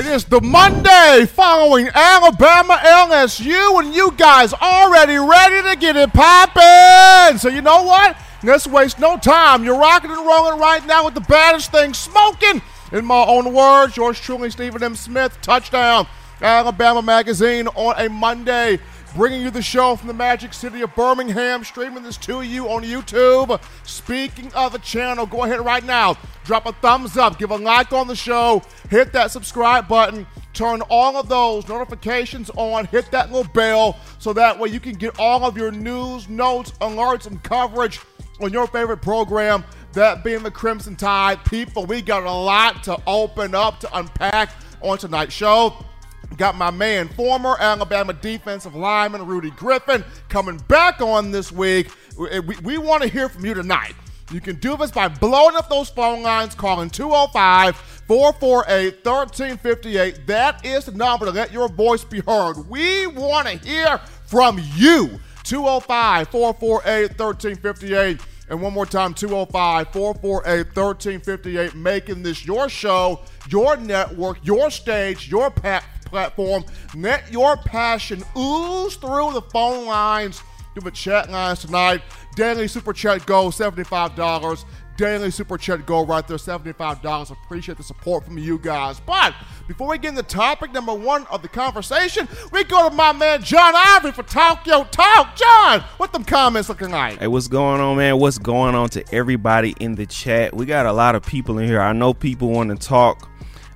It is the Monday following Alabama LSU, and you guys already ready to get it poppin'. So you know what? Let's waste no time. You're rocking and rolling right now with the baddest thing smoking. In my own words, yours truly, Stephen M. Smith. Touchdown, Alabama Magazine on a Monday bringing you the show from the magic city of Birmingham, streaming this to you on YouTube. Speaking of the channel, go ahead right now, drop a thumbs up, give a like on the show, hit that subscribe button, turn all of those notifications on, hit that little bell so that way you can get all of your news, notes, alerts, and coverage on your favorite program, that being the Crimson Tide. People, we got a lot to open up, to unpack on tonight's show. Got my man, former Alabama defensive lineman Rudy Griffin, coming back on this week. We, we, we want to hear from you tonight. You can do this by blowing up those phone lines, calling 205 448 1358. That is the number to let your voice be heard. We want to hear from you. 205 448 1358. And one more time, 205 448 1358, making this your show, your network, your stage, your pat platform. Let your passion ooze through the phone lines, through the chat lines tonight. Daily Super Chat Go, $75. Daily Super Chat Go right there, $75. Appreciate the support from you guys. But before we get into topic number one of the conversation, we go to my man John Ivory for Talk Yo Talk. John, what them comments looking like? Hey, what's going on, man? What's going on to everybody in the chat? We got a lot of people in here. I know people want to talk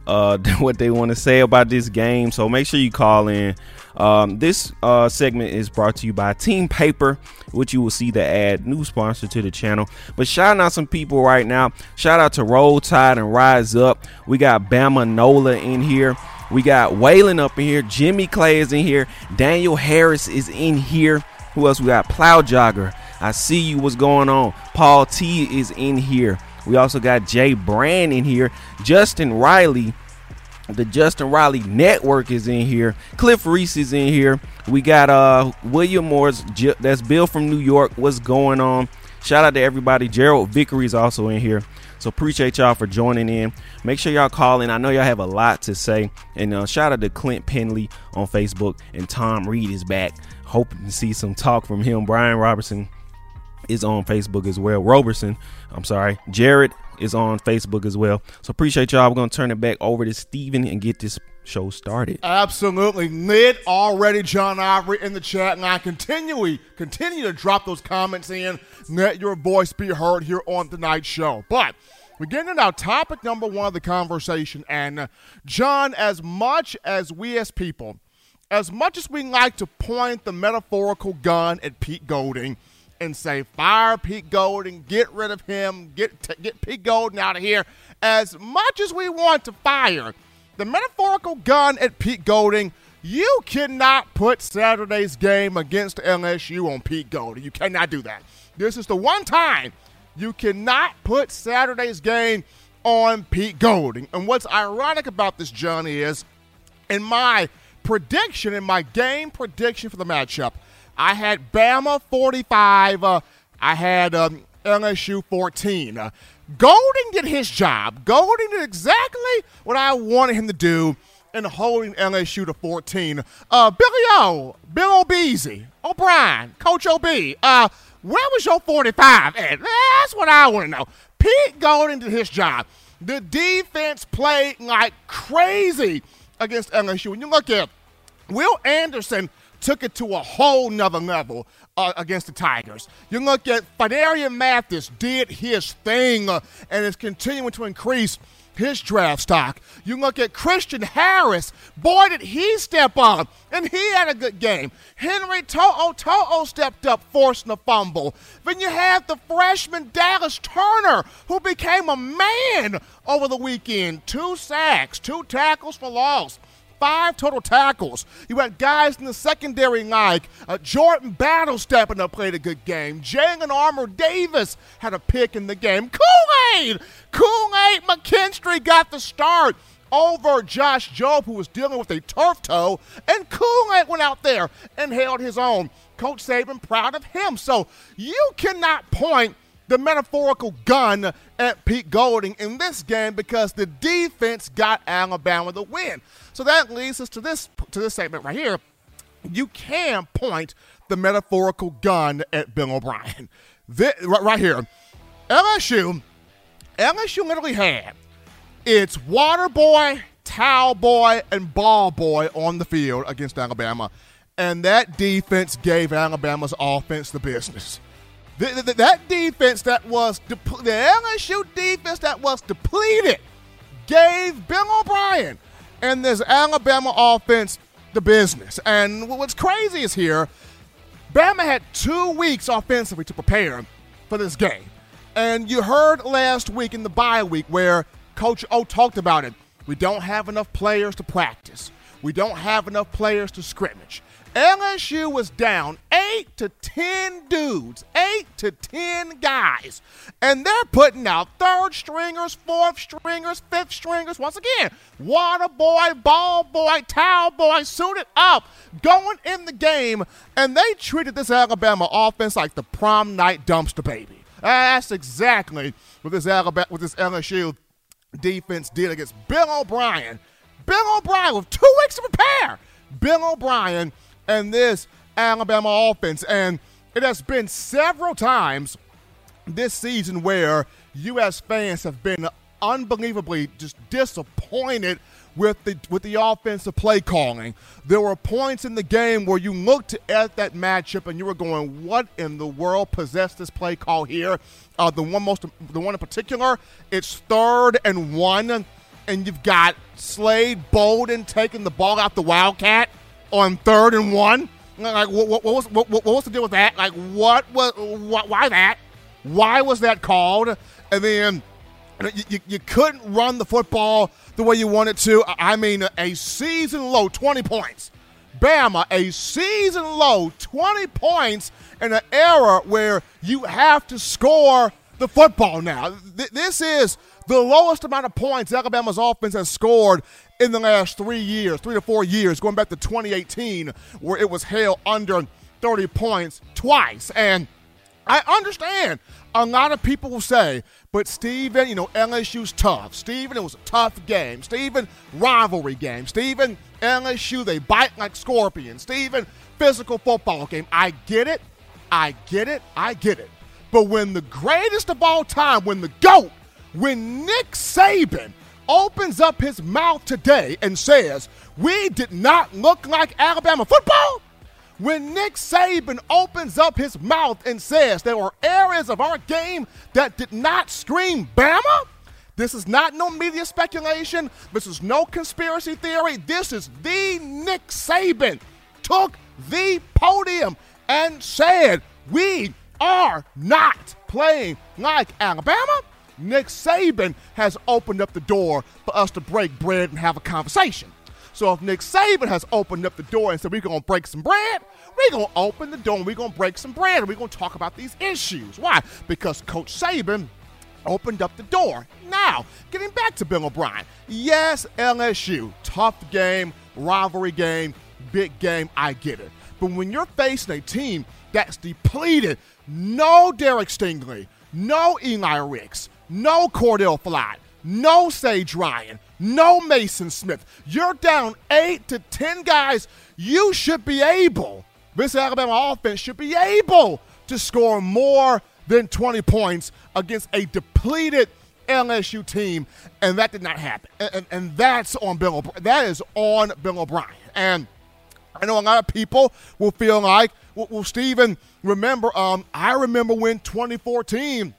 uh, what they want to say about this game. So make sure you call in. Um, this uh, segment is brought to you by Team Paper, which you will see the ad, new sponsor to the channel. But shout out some people right now. Shout out to Roll Tide and Rise Up. We got Bama Nola in here. We got Waylon up in here. Jimmy Clay is in here. Daniel Harris is in here. Who else? We got Plow Jogger. I see you. What's going on? Paul T is in here. We also got Jay Brand in here. Justin Riley. The Justin Riley Network is in here. Cliff Reese is in here. We got uh William Morris. That's Bill from New York. What's going on? Shout out to everybody. Gerald Vickery is also in here. So appreciate y'all for joining in. Make sure y'all call in. I know y'all have a lot to say. And uh, shout out to Clint Penley on Facebook. And Tom Reed is back. Hoping to see some talk from him. Brian Robertson is on Facebook as well. Roberson, I'm sorry. Jared is on Facebook as well. So appreciate y'all. We're gonna turn it back over to Steven and get this show started. Absolutely. Lit already, John Ivory in the chat. And I continually continue to drop those comments in. Let your voice be heard here on tonight's show. But we're getting into our topic number one of the conversation. And John, as much as we as people, as much as we like to point the metaphorical gun at Pete Golding – and say, fire Pete Golding, get rid of him, get, get Pete Golding out of here. As much as we want to fire the metaphorical gun at Pete Golding, you cannot put Saturday's game against LSU on Pete Golding. You cannot do that. This is the one time you cannot put Saturday's game on Pete Golding. And what's ironic about this, John, is in my prediction, in my game prediction for the matchup, I had Bama 45. Uh, I had um, LSU 14. Uh, Golding did his job. Golding did exactly what I wanted him to do in holding LSU to 14. Uh, Billy O, Bill O'Beasy, O'Brien, Coach OB, uh, where was your 45 at? That's what I want to know. Pete Golding did his job. The defense played like crazy against LSU. When you look at Will Anderson – took it to a whole nother level uh, against the Tigers. You look at Phidarian Mathis did his thing uh, and is continuing to increase his draft stock. You look at Christian Harris. Boy, did he step up, and he had a good game. Henry To'o To'o stepped up, forcing a fumble. Then you have the freshman Dallas Turner, who became a man over the weekend. Two sacks, two tackles for loss five total tackles. You had guys in the secondary like uh, Jordan Battle stepping up, played a good game. Jalyn Armour Davis had a pick in the game. Kool Aid! Kool Aid McKinstry got the start over Josh Jobe, who was dealing with a turf toe, and Kool Aid went out there and held his own. Coach Saban proud of him. So you cannot point the metaphorical gun at Pete Golding in this game because the defense got Alabama the win. So that leads us to this to this segment right here. You can point the metaphorical gun at Bill O'Brien. This, right, here, LSU, LSU literally had its water boy, towel boy, and ball boy on the field against Alabama, and that defense gave Alabama's offense the business. The, the, that defense that was the LSU defense that was depleted gave Bill O'Brien and this Alabama offense the business. And what's crazy is here, Bama had two weeks offensively to prepare for this game. And you heard last week in the bye week where Coach O talked about it. We don't have enough players to practice. We don't have enough players to scrimmage. LSU was down eight to ten dudes, eight to ten guys, and they're putting out third stringers, fourth stringers, fifth stringers. Once again, water boy, ball boy, towel boy, suited up, going in the game, and they treated this Alabama offense like the prom night dumpster baby. That's exactly what this Alabama, what this LSU defense did against Bill O'Brien. Bill O'Brien with two weeks to prepare. Bill O'Brien and this Alabama offense. And it has been several times this season where U.S. fans have been unbelievably just disappointed with the with the offensive play calling. There were points in the game where you looked at that matchup and you were going, "What in the world possessed this play call here?" Uh, the one most the one in particular, it's third and one, and you've got Slade Bolden taking the ball out the Wildcat on third and one. Like, what, what, what was what, what, was the deal with that? Like, what was why that? Why was that called? And then you, you, you, couldn't run the football the way you wanted to. I mean, a season low 20 points. Bama, a season low 20 points in an era where you have to score the football now. Th- this is the lowest amount of points Alabama's offense has scored in the last three years, three to four years, going back to 2018, where it was held under 30 points twice. And I understand a lot of people will say, but Steven, you know, LSU's tough. Steven, it was a tough game. Steven, rivalry game. Steven, LSU, they bite like scorpions. Steven, physical football game. I get it. I get it. I get it. But when the greatest of all time, when the GOAT, when Nick Saban opens up his mouth today and says, We did not look like Alabama football, when Nick Saban opens up his mouth and says there were areas of our game that did not scream Bama, this is not no media speculation. This is no conspiracy theory. This is the Nick Saban took the podium and said, We are not playing like Alabama. Nick Saban has opened up the door for us to break bread and have a conversation. So if Nick Saban has opened up the door and said we're gonna break some bread, we're gonna open the door and we're gonna break some bread and we're gonna talk about these issues. Why? Because Coach Saban opened up the door. Now, getting back to Bill O'Brien. Yes, LSU, tough game, rivalry game, big game, I get it. But when you're facing a team that's depleted, no Derek Stingley, no Eli Ricks, no Cordale Flott, no Sage Ryan, no Maason Smith. You're down eight to ten guys. You should be able, this Alabama offense should be able to score more than 20 points against a depleted LSU team, and that did not happen. And, and, and that's on Bill. O'Brien. That is on Bill O'Brien. And I know a lot of people will feel like, well, well Stephen, remember, um, I remember when 2014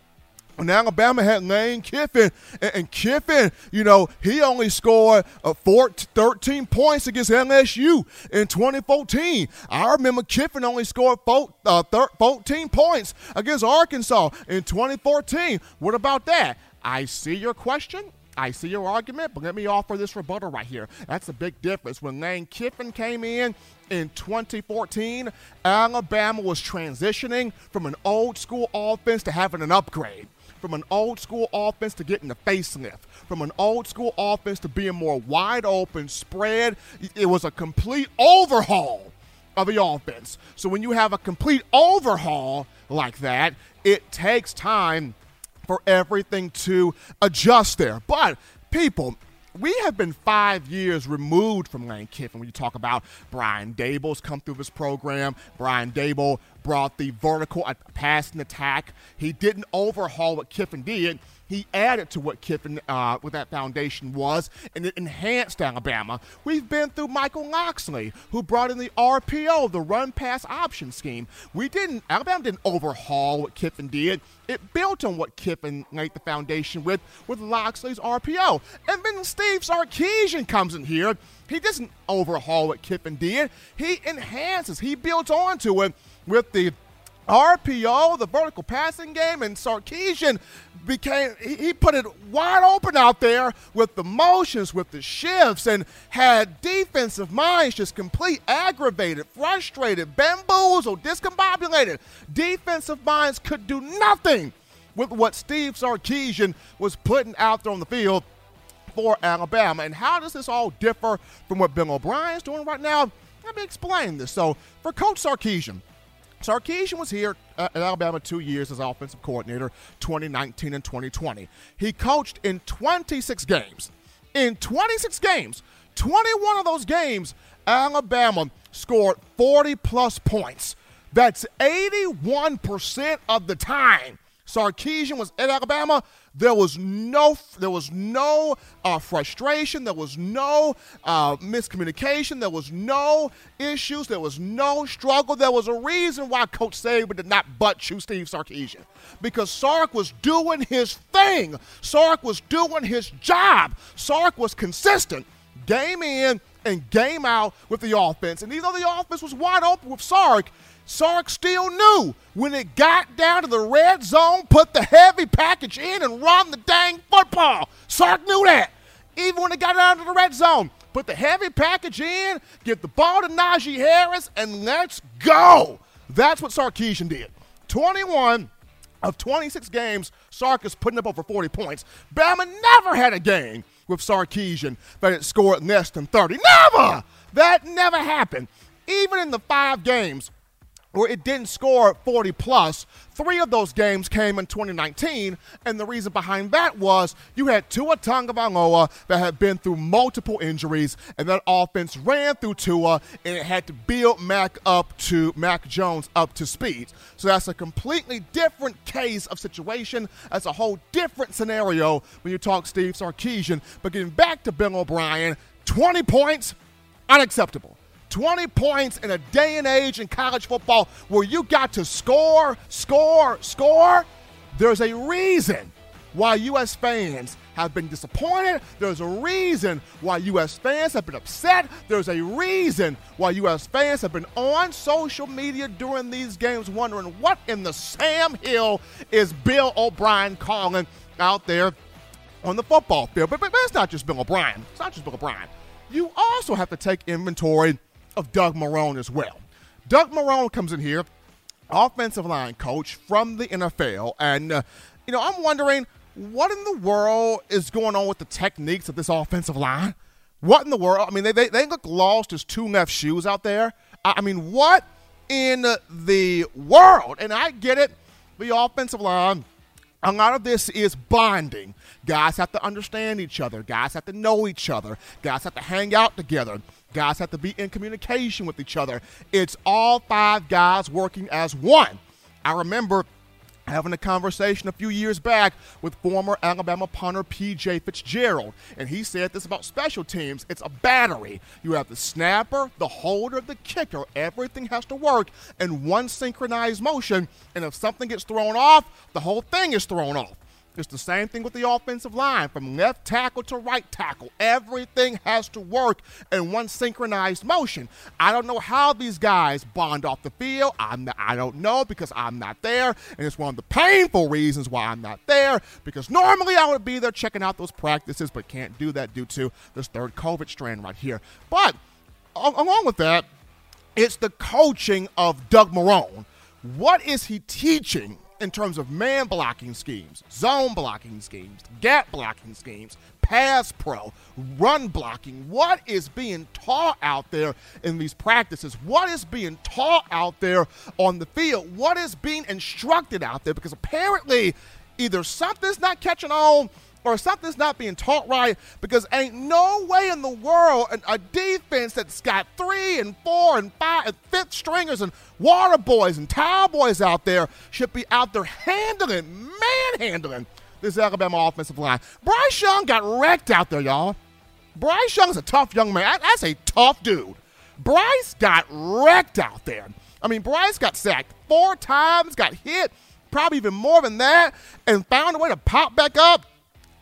And Alabama had Lane Kiffin, and, Kiffin, you know, he only scored uh, 14, 13 points against LSU in 2014. I remember Kiffin only scored uh, 14 points against Arkansas in 2014. What about that? I see your question. I see your argument, but let me offer this rebuttal right here. That's a big difference. When Lane Kiffin came in in 2014, Alabama was transitioning from an old school offense to having an upgrade. From an old school offense to getting a facelift, from an old school offense to being more wide open, spread. It was a complete overhaul of the offense. So when you have a complete overhaul like that, it takes time for everything to adjust there. But people, we have been five years removed from Lane Kiffin when you talk about Brian Daboll's come through this program. Brian Daboll brought the vertical passing attack. He didn't overhaul what Kiffin did. He added to what Kiffin, uh, what that foundation was, and it enhanced Alabama. We've been through Michael Locksley, who brought in the RPO, the run pass option scheme. We didn't, Alabama didn't overhaul what Kiffin did. It built on what Kiffin laid the foundation with, with Locksley's RPO. And then Steve Sarkisian comes in here. He doesn't overhaul what Kiffin did. He enhances, he builds onto it with the RPO, the vertical passing game, and Sarkisian became he put it wide open out there with the motions, with the shifts, and had defensive minds just complete aggravated, frustrated, bamboozled, discombobulated. Defensive minds could do nothing with what Steve Sarkisian was putting out there on the field for Alabama. And how does this all differ from what Bill O'Brien's doing right now? Let me explain this. So, for Coach Sarkisian, Sarkisian was here uh, at Alabama two years as offensive coordinator, 2019 and 2020. He coached in 26 games. In 26 games, 21 of those games, Alabama scored 40 plus points. That's 81% of the time Sarkisian was at Alabama, there was no there was no uh, frustration, there was no uh, miscommunication, there was no issues, there was no struggle. There was a reason why Coach Saban did not butt shoot Steve Sarkisian because Sark was doing his thing. Sark was doing his job. Sark was consistent, game in and game out with the offense. And even though the offense was wide open with Sark, Sark still knew when it got down to the red zone, put the heavy package in and run the dang football. Sark knew that. Even when it got down to the red zone, put the heavy package in, get the ball to Najee Harris, and let's go. That's what Sarkisian did. 21 of 26 games, Sark is putting up over 40 points. Bama never had a game with Sarkisian that it scored less than 30. Never! That never happened. Even in the five games where it didn't score 40 plus. Three of those games came in 2019, and the reason behind that was you had Tua Tagovailoa that had been through multiple injuries, and that offense ran through Tua, and it had to build Mac up to Mac Jones up to speed. So that's a completely different case of situation. That's a whole different scenario when you talk Steve Sarkisian. But getting back to Bill O'Brien, 20 points, unacceptable. 20 points in a day and age in college football where you got to score, score, score. There's a reason why U.S. fans have been disappointed. There's a reason why U.S. fans have been upset. There's a reason why U.S. fans have been on social media during these games wondering what in the Sam Hill is Bill O'Brien calling out there on the football field. But, but, but it's not just Bill O'Brien. It's not just Bill O'Brien. You also have to take inventory of Doug Marrone as well. Doug Marrone comes in here, offensive line coach from the NFL, and uh, you know I'm wondering what in the world is going on with the techniques of this offensive line. What in the world? I mean, they they, they look lost as two left shoes out there. I, I mean, what in the world? And I get it, the offensive line a lot of this is bonding. Guys have to understand each other. Guys have to know each other. Guys have to hang out together. Guys have to be in communication with each other. It's all five guys working as one. I remember having a conversation a few years back with former Alabama punter PJ Fitzgerald, and he said this about special teams it's a battery. You have the snapper, the holder, the kicker. Everything has to work in one synchronized motion, and if something gets thrown off, the whole thing is thrown off. It's the same thing with the offensive line, from left tackle to right tackle. Everything has to work in one synchronized motion. I don't know how these guys bond off the field. I'm not, I don't know because I'm not there, and it's one of the painful reasons why I'm not there. Because normally I would be there checking out those practices, but can't do that due to this third COVID strand right here. But along with that, it's the coaching of Doug Marrone. What is he teaching in terms of man blocking schemes, zone blocking schemes, gap blocking schemes, pass pro, run blocking. What is being taught out there in these practices? What is being taught out there on the field? What is being instructed out there? Because apparently, either something's not catching on or something's not being taught right because ain't no way in the world a defense that's got three and four and five and fifth stringers and water boys and towel boys out there should be out there handling, manhandling this Alabama offensive line. Bryce Young got wrecked out there, y'all. Bryce Young's a tough young man. That's a tough dude. Bryce got wrecked out there. I mean, Bryce got sacked four times, got hit, probably even more than that, and found a way to pop back up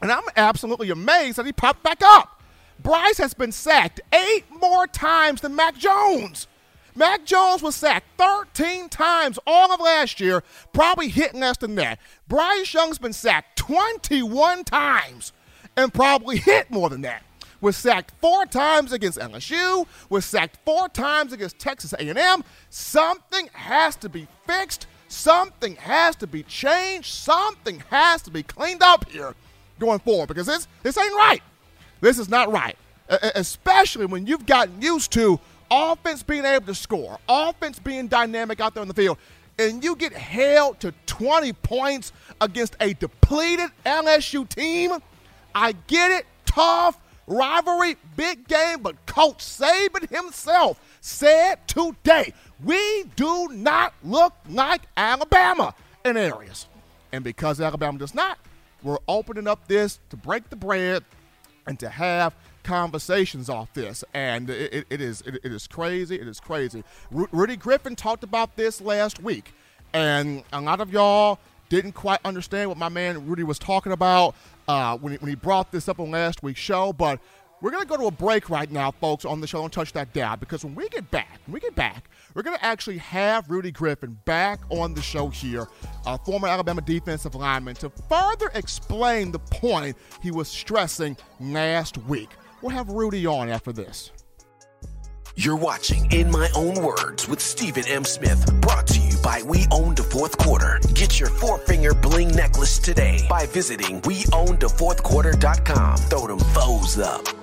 and I'm absolutely amazed that he popped back up. Bryce has been sacked eight more times than Mac Jones. Mac Jones was sacked 13 times all of last year, probably hitting less than that. Bryce Young's been sacked 21 times and probably hit more than that. Was sacked four times against LSU. Was sacked four times against Texas A&M. Something has to be fixed. Something has to be changed. Something has to be cleaned up here going forward because this this ain't right. This is not right, especially when you've gotten used to offense being able to score, offense being dynamic out there on the field, and you get held to 20 points against a depleted LSU team. I get it, tough rivalry, big game, but Coach Saban himself said today, we do not look like Alabama in areas. And because Alabama does not, we're opening up this to break the bread and to have conversations off this, and it, it, is it, it is crazy. It is crazy. Ru- Rudy Griffin talked about this last week, and a lot of y'all didn't quite understand what my man Rudy was talking about uh, when, he, when he brought this up on last week's show. But we're going to go to a break right now, folks, on the show. Don't touch that down because when we get back, when we get back, we're going to actually have Rudy Griffin back on the show here, a former Alabama defensive lineman, to further explain the point he was stressing last week. We'll have Rudy on after this. You're watching In My Own Words with Stephen M. Smith, brought to you by We Own the Fourth Quarter. Get your four finger bling necklace today by visiting WeOwnTheFourthQuarter.com. Throw them foes up.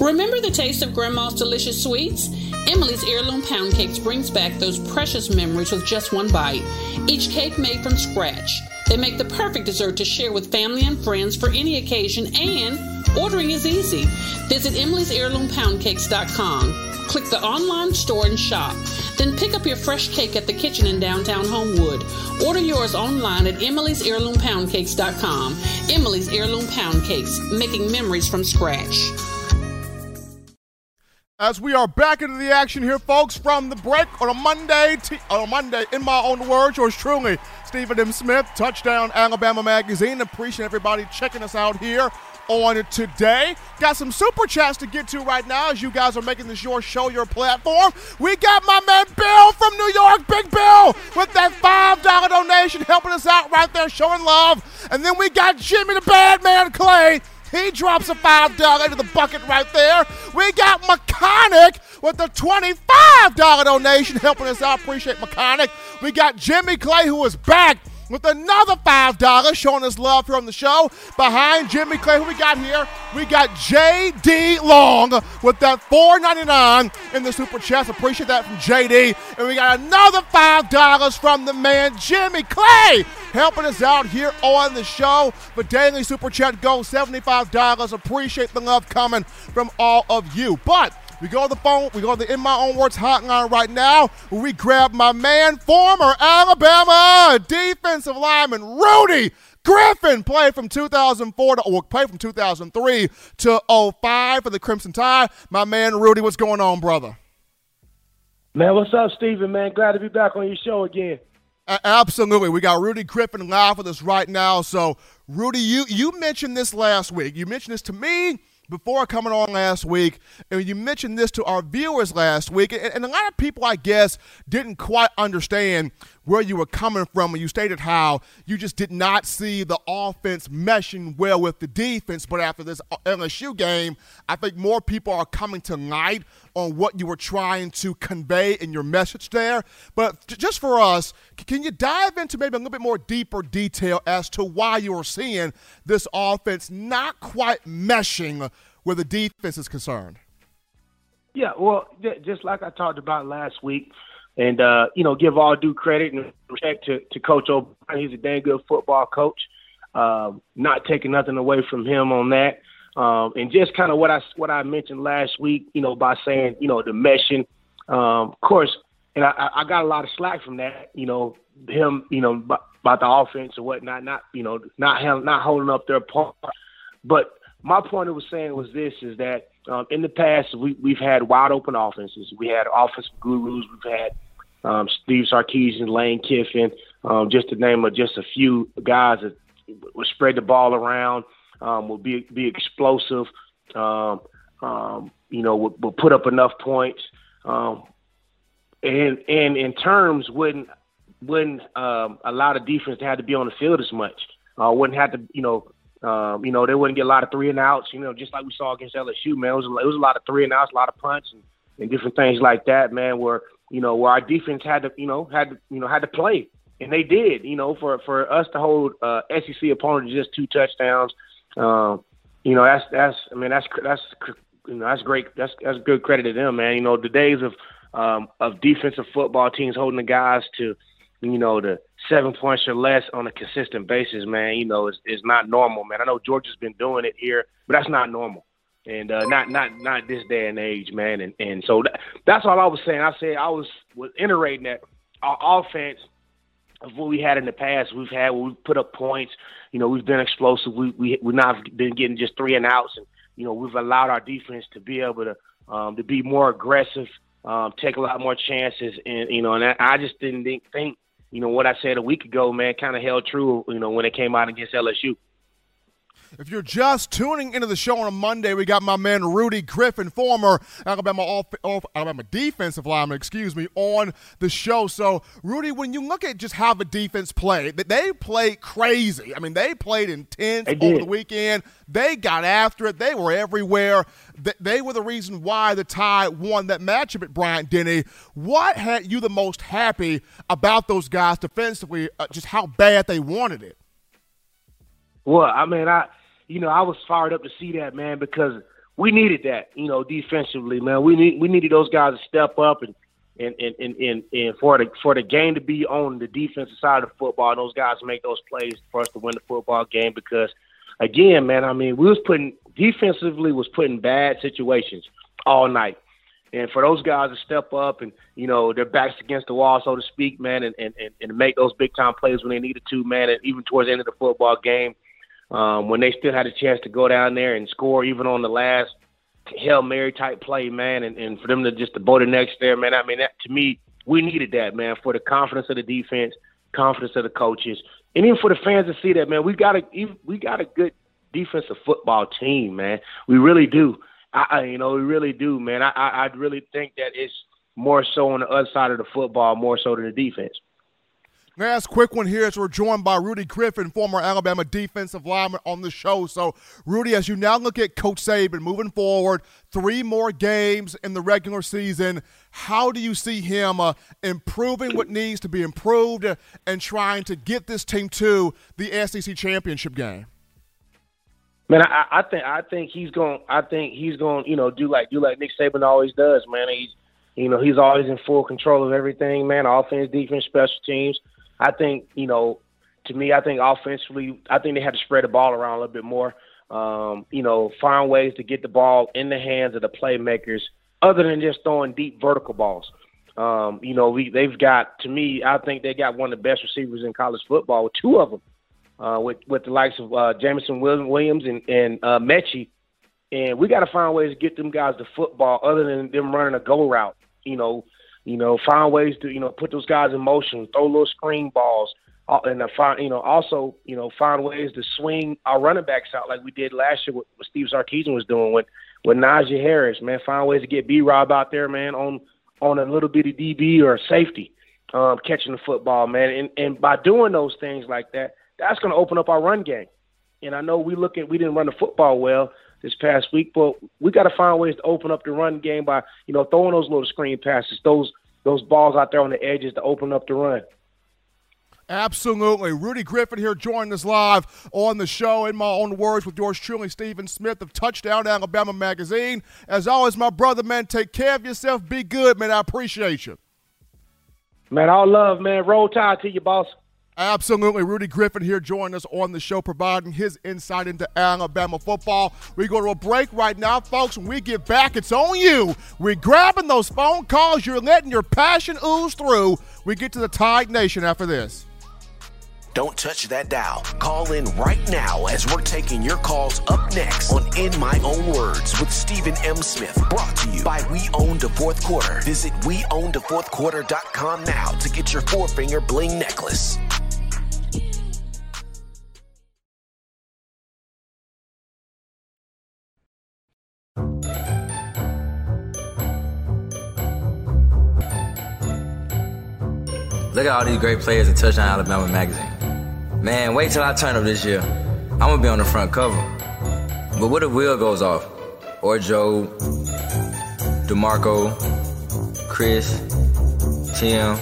Remember the taste of Grandma's delicious sweets? Emily's Heirloom Pound Cakes brings back those precious memories with just one bite. Each cake made from scratch. They make the perfect dessert to share with family and friends for any occasion, and ordering is easy. Visit Emily's Heirloom Cakes.com. Click the online store and shop. Then pick up your fresh cake at the kitchen in downtown Homewood. Order yours online at Emily's Heirloom. Emily's Heirloom Pound Cakes, making memories from scratch. As we are back into the action here, folks, from the break on a Monday, t- on a Monday, in my own words, yours truly, Stephen M. Smith, Touchdown Alabama Magazine. Appreciate everybody checking us out here on today. Got some super chats to get to right now as you guys are making this your show, your platform. We got my man Bill from New York, Big Bill, with that $5 donation helping us out right there, showing love. And then we got Jimmy the Bad Man Clay he drops a $5 into the bucket right there. We got Mechanic with the $25 donation helping us out. Appreciate Mechanic. We got Jimmy Clay who is back with another $5 showing us love here on the show. Behind Jimmy Clay, who we got here? We got JD Long with that $4.99 in the Super Chats. Appreciate that from JD. And we got another $5 from the man Jimmy Clay helping us out here on the show. The daily Super Chat goes $75. Appreciate the love coming from all of you. But we go to the phone. We go to the In My Own Words hotline right now. We grab my man, former Alabama defensive lineman Rudy Griffin. Played from 2004 to or played from 2003 to 05 for the Crimson Tide. My man Rudy, what's going on, brother? Man, what's up, Steven, man? Glad to be back on your show again. absolutely. We got Rudy Griffin live with us right now. So, Rudy, you you mentioned this last week. You mentioned this to me before coming on last week, and you mentioned this to our viewers last week, and, and, a lot of people, I guess, didn't quite understand where you were coming from when you stated how you just did not see the offense meshing well with the defense. But after this LSU game, I think more people are coming to light on what you were trying to convey in your message there. But just for us, can you dive into maybe a little bit more deeper detail as to why you are seeing this offense not quite meshing where the defense is concerned? Yeah, well, just like I talked about last week, and uh, you know, give all due credit and respect to, to Coach O'Brien. He's a dang good football coach. Um, not taking nothing away from him on that. Um, and just kind of what I what I mentioned last week, you know, by saying you know the meshing. Um, of course, and I, I got a lot of slack from that. You know, him, you know, about the offense or whatnot, not you know, not not holding up their part. But my point I was saying was this: is that um, in the past we we've had wide open offenses. We had offensive gurus. We've had um, Steve Sarkisian, Lane Kiffin, um, just to name a, just a few guys that would spread the ball around, um, would be be explosive, um, um, you know, would, would put up enough points, um, and and in terms wouldn't wouldn't um, allow the defense to have to be on the field as much. Uh, wouldn't have to, you know, um, you know, they wouldn't get a lot of three and outs. You know, just like we saw against LSU, man. It was a, it was a lot of three and outs, a lot of punts, and, and different things like that, man. Where you know, where our defense had to, you know, had to, you know, had to play, and they did. You know, for for us to hold uh, SEC opponent to just two touchdowns, um, you know, that's that's, I mean, that's that's you know, that's great. That's that's good credit to them, man. You know, the days of um, of defensive football teams holding the guys to, you know, the seven points or less on a consistent basis, man. You know, is is not normal, man. I know Georgia's been doing it here, but that's not normal and uh, not not not this day and age, man. And and so that, that's all I was saying. I said I was was iterating that our offense of what we had in the past. We've had we put up points. You know, we've been explosive. We we we not been getting just three and outs, and you know we've allowed our defense to be able to um, to be more aggressive, um, take a lot more chances, and you know, and I, I just didn't think, think you know what I said a week ago, man, kind of held true. You know, when it came out against LSU. If you're just tuning into the show on a Monday, we got my man Rudy Griffin, former Alabama off, off, Alabama defensive lineman, excuse me, on the show. So, Rudy, when you look at just how the defense played, they played crazy. I mean, they played intense over the weekend. They got after it. They were everywhere. They were the reason why the tie won that matchup at Bryant Denny. What had you the most happy about those guys defensively? Uh, just how bad they wanted it. Well, I mean, I you know I was fired up to see that man because we needed that, you know, defensively, man. We need we needed those guys to step up and and and and, and, and for the for the game to be on the defensive side of the football, and those guys make those plays for us to win the football game. Because again, man, I mean, we was putting defensively was putting bad situations all night. And for those guys to step up and, you know, their backs against the wall, so to speak, man, and, and, and make those big time plays when they needed to, man, and even towards the end of the football game, um, when they still had a chance to go down there and score even on the last Hail Mary type play, man, and, and for them to just to bow the next there, man, I mean, that, to me, we needed that, man, for the confidence of the defense, confidence of the coaches, and even for the fans to see that, man, we got a we got a good defensive football team, man. We really do. I, I you know, we really do, man. I, I I really think that it's more so on the other side of the football, more so than the defense. Last quick one here as we're joined by Rudy Griffin, former Alabama defensive lineman on the show. So, Rudy, as you now look at Coach Saban moving forward, three more games in the regular season, how do you see him uh, improving what needs to be improved and trying to get this team to the SEC championship game? Man, I, I think I think he's going. I think he's going. You know, do like do like Nick Saban always does. Man, he's you know he's always in full control of everything. Man, offense, defense, special teams I think you know, to me, I think offensively, I think they had to spread the ball around a little bit more. Um, you know, find ways to get the ball in the hands of the playmakers, other than just throwing deep vertical balls. Um, you know, we, they've got to me, I think they got one of the best receivers in college football two of them, uh, with with the likes of uh, Jameson Williams and and uh, Metchie. And we got to find ways to get them guys the football, other than them running a go route. You know, you know, find ways to you know put those guys in motion, throw little screen balls, uh, and find you know also you know find ways to swing our running backs out like we did last year with what Steve Sarkisian was doing with with Najee Harris. Man, find ways to get B Rob out there, man, on on a little bitty DB or safety, um, catching the football, man. And and by doing those things like that, that's going to open up our run game. And I know we look at we didn't run the football well, this past week. But we got to find ways to open up the run game by you know throwing those little screen passes, those those balls out there on the edges to open up the run. Absolutely. Rudy Griffin here joining us live on the show. In my own words, with yours truly, Stephen Smith of Touchdown Alabama Magazine. As always, my brother, man, take care of yourself. Be good, man. I appreciate you. Man, all love, man. Roll tide to you, boss. Absolutely. Rudy Griffin here joining us on the show, providing his insight into Alabama football. We go to a break right now, folks. When we get back, it's on you. We're grabbing those phone calls. You're letting your passion ooze through. We get to the Tide Nation after this. Don't touch that dial. Call in right now as we're taking your calls up next on In My Own Words with Stephen M. Smith. Brought to you by We Own the Fourth Quarter. Visit WeOwnTheFourthQuarter.com now to get your four finger bling necklace. Look at all these great players at Touchdown Alabama magazine. Man, wait till I turn up this year. I'm gonna be on the front cover. But what if Will goes off? Or Joe, DeMarco, Chris, Tim,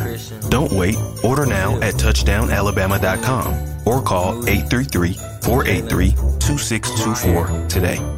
Christian. Don't wait. Order now at touchdownalabama.com or call 833 483 2624 today.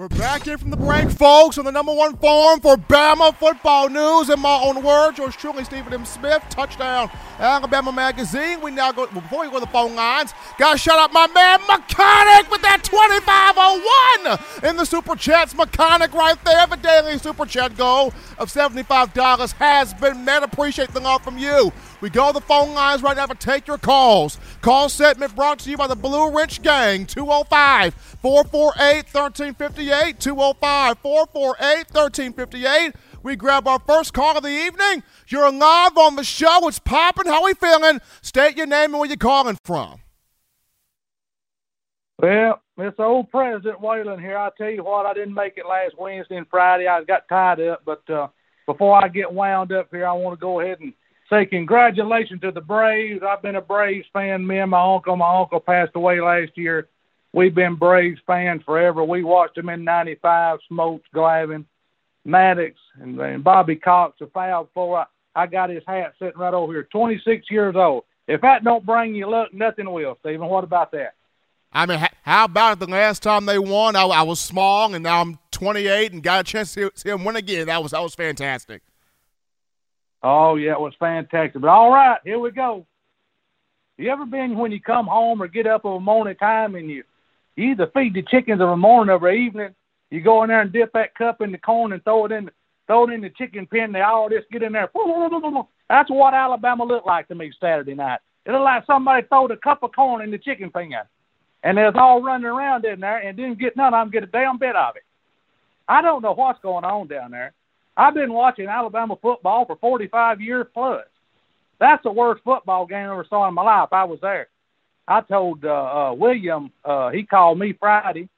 We're back here from the break, folks, on the number one forum for Bama football news. In my own words, yours truly, Stephen M. Smith, touchdown Alabama Magazine. We now go, before we go to the phone lines, got to shout out my man Mechanic with that 2501 in the Super Chats. Mechanic right there. The daily Super Chat goal of $75 has been met. Appreciate the love from you. We go to the phone lines right now to take your calls. Call segment brought to you by the Blue Ridge Gang, 205 448 1358. 205 448 1358. We grab our first call of the evening. You're live on the show. It's popping. How we feeling? State your name and where you're calling from. Well, it's old President Whalen here. I tell you what, I didn't make it last Wednesday and Friday. I got tied up, but uh, before I get wound up here, I want to go ahead and say congratulations to the Braves. I've been a Braves fan. Me and my uncle, my uncle passed away last year. We've been Braves fans forever. We watched them in '95, Smoltz, Glavine, Maddux, and, and Bobby Cox, a foul before I, I got his hat sitting right over here. 26 years old. If that don't bring you luck, nothing will, Stephen. What about that? I mean, how about the last time they won? I, I was small, and now I'm 28 and got a chance to see, see them win again. That was that was fantastic. Oh yeah, it was fantastic. But all right, here we go. You ever been when you come home or get up of a morning time and you, either feed the chickens of a morning or evening, you go in there and dip that cup in the corn and throw it in throw it in the chicken pen, they all just get in there. That's what Alabama looked like to me Saturday night. It looked like somebody throwed a cup of corn in the chicken pen. And they was all running around in there and didn't get none of them get a damn bit of it. I don't know what's going on down there. I've been watching Alabama football for 45 years plus. That's the worst football game I ever saw in my life. I was there. I told uh, uh, William, uh, he called me Friday.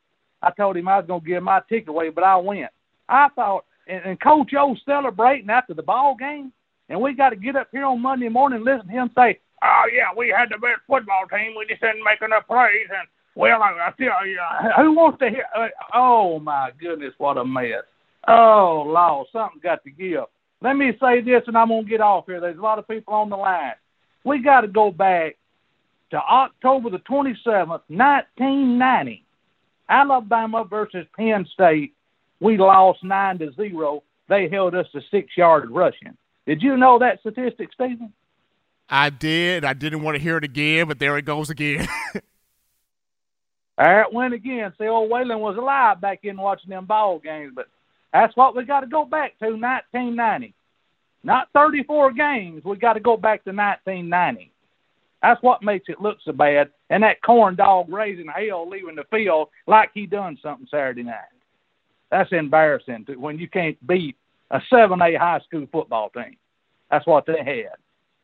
I told him I was going to give my ticket away, but I went. I thought, and, and Coach O celebrating after the ball game, and we got to get up here on Monday morning and listen to him say, "Oh yeah, we had the best football team. We just didn't make enough plays." And well, I, I tell you, who wants to hear? Uh, oh my goodness, what a mess! Oh Lord, something's got to give. Let me say this, and I'm gonna get off here. There's a lot of people on the line. We got to go back to October the 27th, 1990. Alabama versus Penn State. We lost nine to zero. They held us to six yard rushing. Did you know that statistic, Stephen? I did. I didn't want to hear it again, but there it goes again. there it went again. See, old Whalen was alive back in watching them ball games, but that's what we got to go back to 1990. Not 34 games. We got to go back to 1990. That's what makes it look so bad. And that corn dog raising hell leaving the field like he done something Saturday night. That's embarrassing to, when you can't beat a 7A high school football team. That's what they had.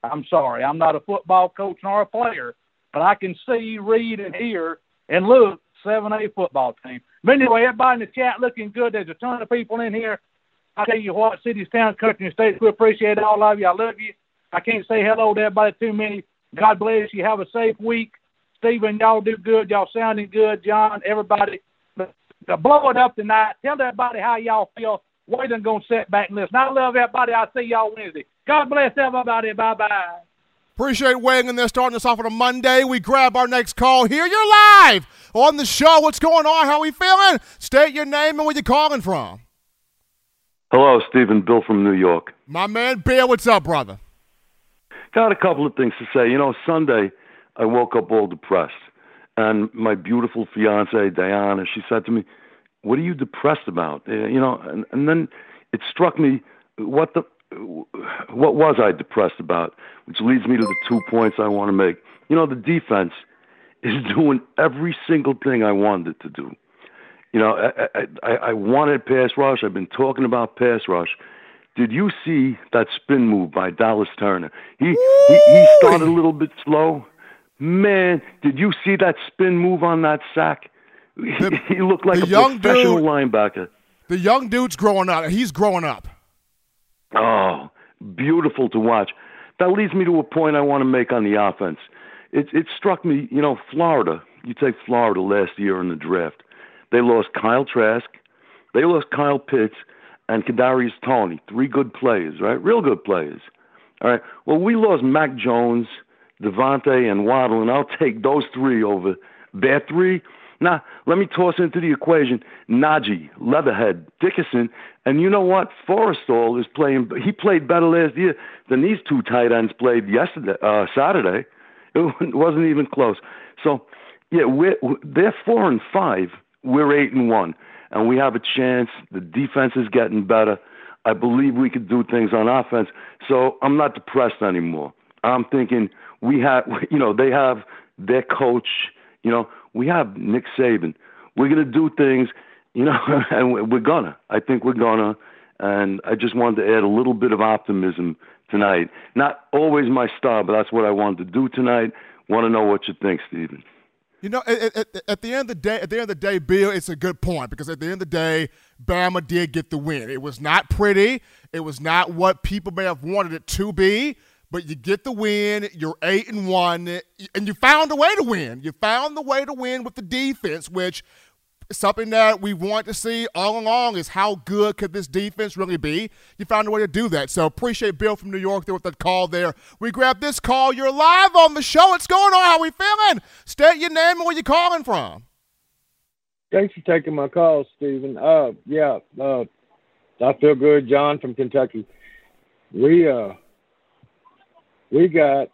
I'm sorry. I'm not a football coach nor a player, but I can see, read, and hear and look 7A football team. But anyway, everybody in the chat looking good. There's a ton of people in here. I tell you what, cities, towns, country, and states, we appreciate all of you. I love you. I can't say hello to everybody too many. God bless you. Have a safe week. Stephen, y'all do good. Y'all sounding good. John, everybody. Blow it up tonight. Tell everybody how y'all feel. Wayden going to sit back and listen. I love everybody. I'll see y'all Wednesday. God bless everybody. Bye bye. Appreciate weighing in there, starting us off on a Monday. We grab our next call here. You're live on the show. What's going on? How are we feeling? State your name and where you're calling from. Hello, Stephen. Bill from New York. My man Bill, what's up, brother? Got a couple of things to say. You know, Sunday I woke up all depressed, and my beautiful fiance Diana, she said to me, "What are you depressed about?" Uh, you know, and, and then it struck me, what the, what was I depressed about? Which leads me to the two points I want to make. You know, the defense is doing every single thing I wanted it to do. You know, I, I, I wanted pass rush. I've been talking about pass rush. Did you see that spin move by Dallas Turner? He, he he started a little bit slow. Man, did you see that spin move on that sack? The, he looked like a professional dude, linebacker. The young dude's growing up. He's growing up. Oh, beautiful to watch. That leads me to a point I want to make on the offense. It it struck me, you know, Florida. You take Florida last year in the draft. They lost Kyle Trask. They lost Kyle Pitts and Kadarius Toney, three good players, right? Real good players. All right. Well, we lost Mac Jones, Davante, and Waddle, and I'll take those three over their three. Now, let me toss into the equation Najee, Leatherwood, Dickerson, and you know what? Forristall is playing. He played better last year than these two tight ends played yesterday, uh, Saturday. It wasn't even close. So, yeah, we're, they're four and five. We're eight and one and we have a chance. The defense is getting better. I believe we could do things on offense. So I'm not depressed anymore. I'm thinking we have, you know, they have their coach. You know, we have Nick Saban. We're gonna do things, you know, and we're gonna. I think we're gonna. And I just wanted to add a little bit of optimism tonight. Not always my star, but that's what I wanted to do tonight. Want to know what you think, Stephen. You know, at, at, at, the end of the day, at the end of the day, Bill, it's a good point because at the end of the day, Bama did get the win. It was not pretty. It was not what people may have wanted it to be, but you get the win. You're eight and one, and you found a way to win. You found the way to win with the defense, which something that we want to see all along is how good could this defense really be? You found a way to do that. So appreciate Bill from New York there with that call there. We grabbed this call. You're live on the show. What's going on? How we feeling? State your name and where you're calling from. Thanks for taking my call, Stephen. Uh, yeah, uh, I feel good. John from Kentucky. We uh, we got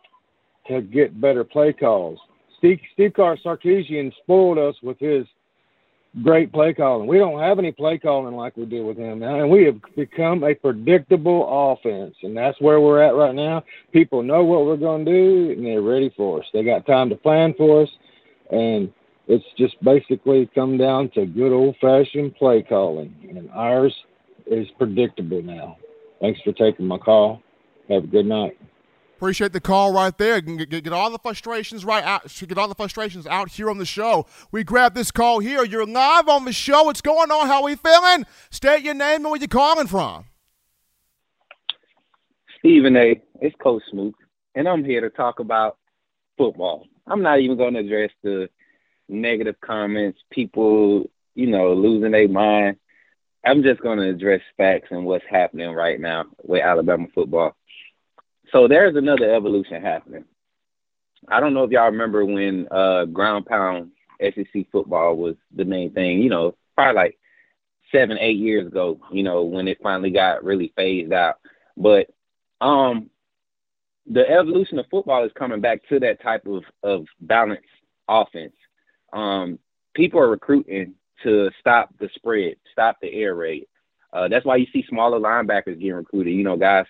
to get better play calls. Steve, Steve Carr Sarkisian spoiled us with his – great play calling. We don't have any play calling like we did with him now, and we have become a predictable offense, and that's where we're at right now. People know what we're going to do, and they're ready for us. They got time to plan for us, and it's just basically come down to good old fashioned play calling, and ours is predictable now. Thanks for taking my call. Have a good night. Appreciate the call right there. Get, get, get, all the frustrations right out. Get all the frustrations out here on the show. We grab this call here. You're live on the show. What's going on? How we feeling? State your name and where you're calling from. Stephen A. It's Coach Smoot, and I'm here to talk about football. I'm not even going to address the negative comments, people, you know, losing their mind. I'm just going to address facts and what's happening right now with Alabama football. So there's another evolution happening. I don't know if y'all remember when uh, ground pound SEC football was the main thing. You know, probably like seven, eight years ago. You know, when it finally got really phased out. But um, the evolution of football is coming back to that type of of balanced offense. Um, people are recruiting to stop the spread, stop the air raid. Uh, that's why you see smaller linebackers getting recruited. You know, guys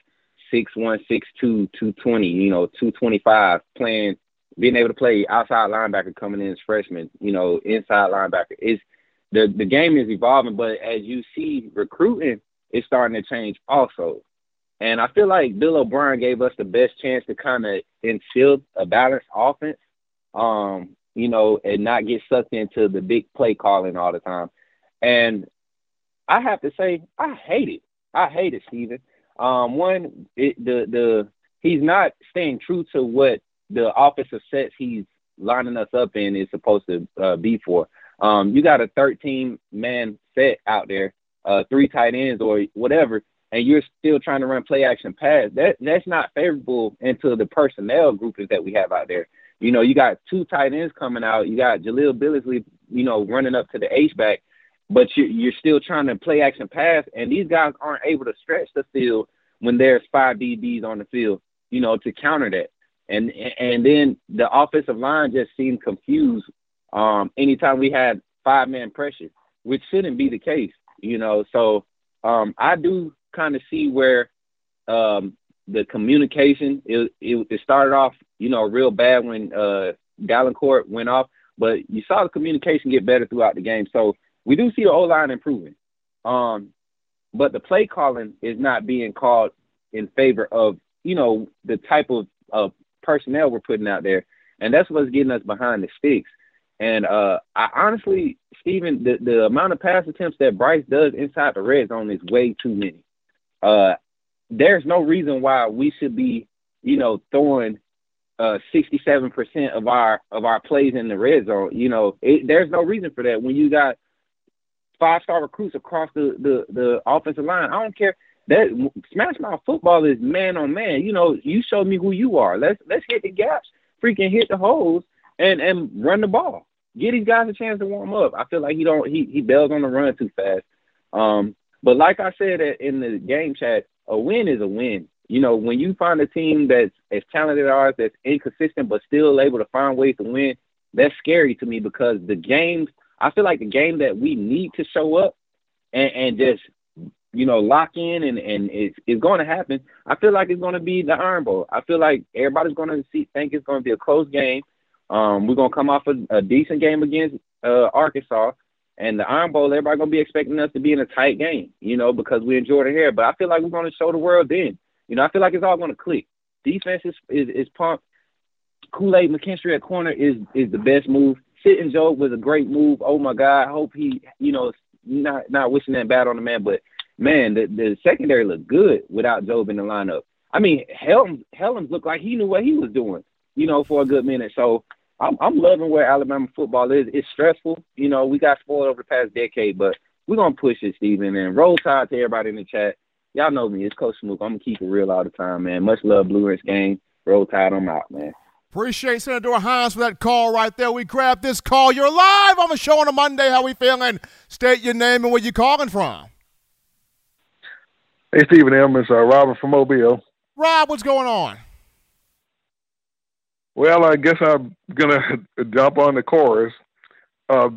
six one, six two, two twenty, you know, two twenty five, playing, being able to play outside linebacker coming in as freshman, you know, inside linebacker. Is the the game is evolving, but as you see, recruiting is starting to change also. And I feel like Bill O'Brien gave us the best chance to kind of instill a balanced offense. Um, you know, and not get sucked into the big play calling all the time. And I have to say, I hate it. I hate it, Steven. Um, one, it, the the he's not staying true to what the offensive sets he's lining us up in is supposed to uh, be for. Um, you got a 13 man set out there, uh, three tight ends or whatever, and you're still trying to run play action pass. That that's not favorable into the personnel groupings that we have out there. You know, you got two tight ends coming out. You got Jahleel Billingsley, you know, running up to the H back, but you, you're still trying to play action pass, and these guys aren't able to stretch the field when there's five DBs on the field, you know, to counter that. And and then the offensive line just seemed confused um, anytime we had five man pressure, which shouldn't be the case, you know. So um, I do kind of see where um, the communication it, it, it started off you know real bad when uh went off, but you saw the communication get better throughout the game. So we do see the O line improving. Um, but the play calling is not being called in favor of you know the type of of personnel we're putting out there, and that's what's getting us behind the sticks. And uh, I honestly, Stephen, the, the amount of pass attempts that Bryce does inside the red zone is way too many. Uh, there's no reason why we should be, you know, throwing uh 67% of our of our plays in the red zone. You know, it, there's no reason for that when you got five star recruits across the, the the offensive line. I don't care that smash mouth football is man on man. You know, you show me who you are. Let's let's hit the gaps, freaking hit the holes, and and run the ball. Get these guys a chance to warm up. I feel like he don't he he bails on the run too fast. Um, but like I said in the game chat, a win is a win. You know, when you find a team that's as talented as ours, that's inconsistent but still able to find ways to win, that's scary to me because the games, I feel like the game that we need to show up and, and just, you know, lock in and, and it's, it's going to happen. I feel like it's going to be the Iron Bowl. I feel like everybody's going to see, think it's going to be a close game. Um, we're going to come off a, a decent game against uh, Arkansas. And the Iron Bowl, everybody gonna be expecting us to be in a tight game, you know, because we enjoy the hair. But I feel like we're gonna show the world then. You know, I feel like it's all gonna click. Defense is is, is pumped. Kool Aid McKinstry at corner is is the best move. Sitting Jobe was a great move. Oh my God, I hope he, you know, not not wishing that bad on the man, but man, the the secondary looked good without Jobe in the lineup. I mean, Helms Helms looked like he knew what he was doing, you know, for a good minute. So I'm, I'm loving where Alabama football is. It's stressful. You know, we got spoiled over the past decade, but we're gonna push it, Steven. And roll tide to everybody in the chat. Y'all know me. It's Coach Smook. I'm gonna keep it real all the time, man. Much love, Blue Ridge Gang. Roll tide. I'm out, man. Appreciate Senator Hines for that call right there. We grabbed this call. You're live on the show on a Monday. How we feeling? State your name and where you calling from. Hey, Stephen M. It's uh, Robert from Mobile. Rob, what's going on? Well, I guess I'm gonna jump on the chorus. Uh,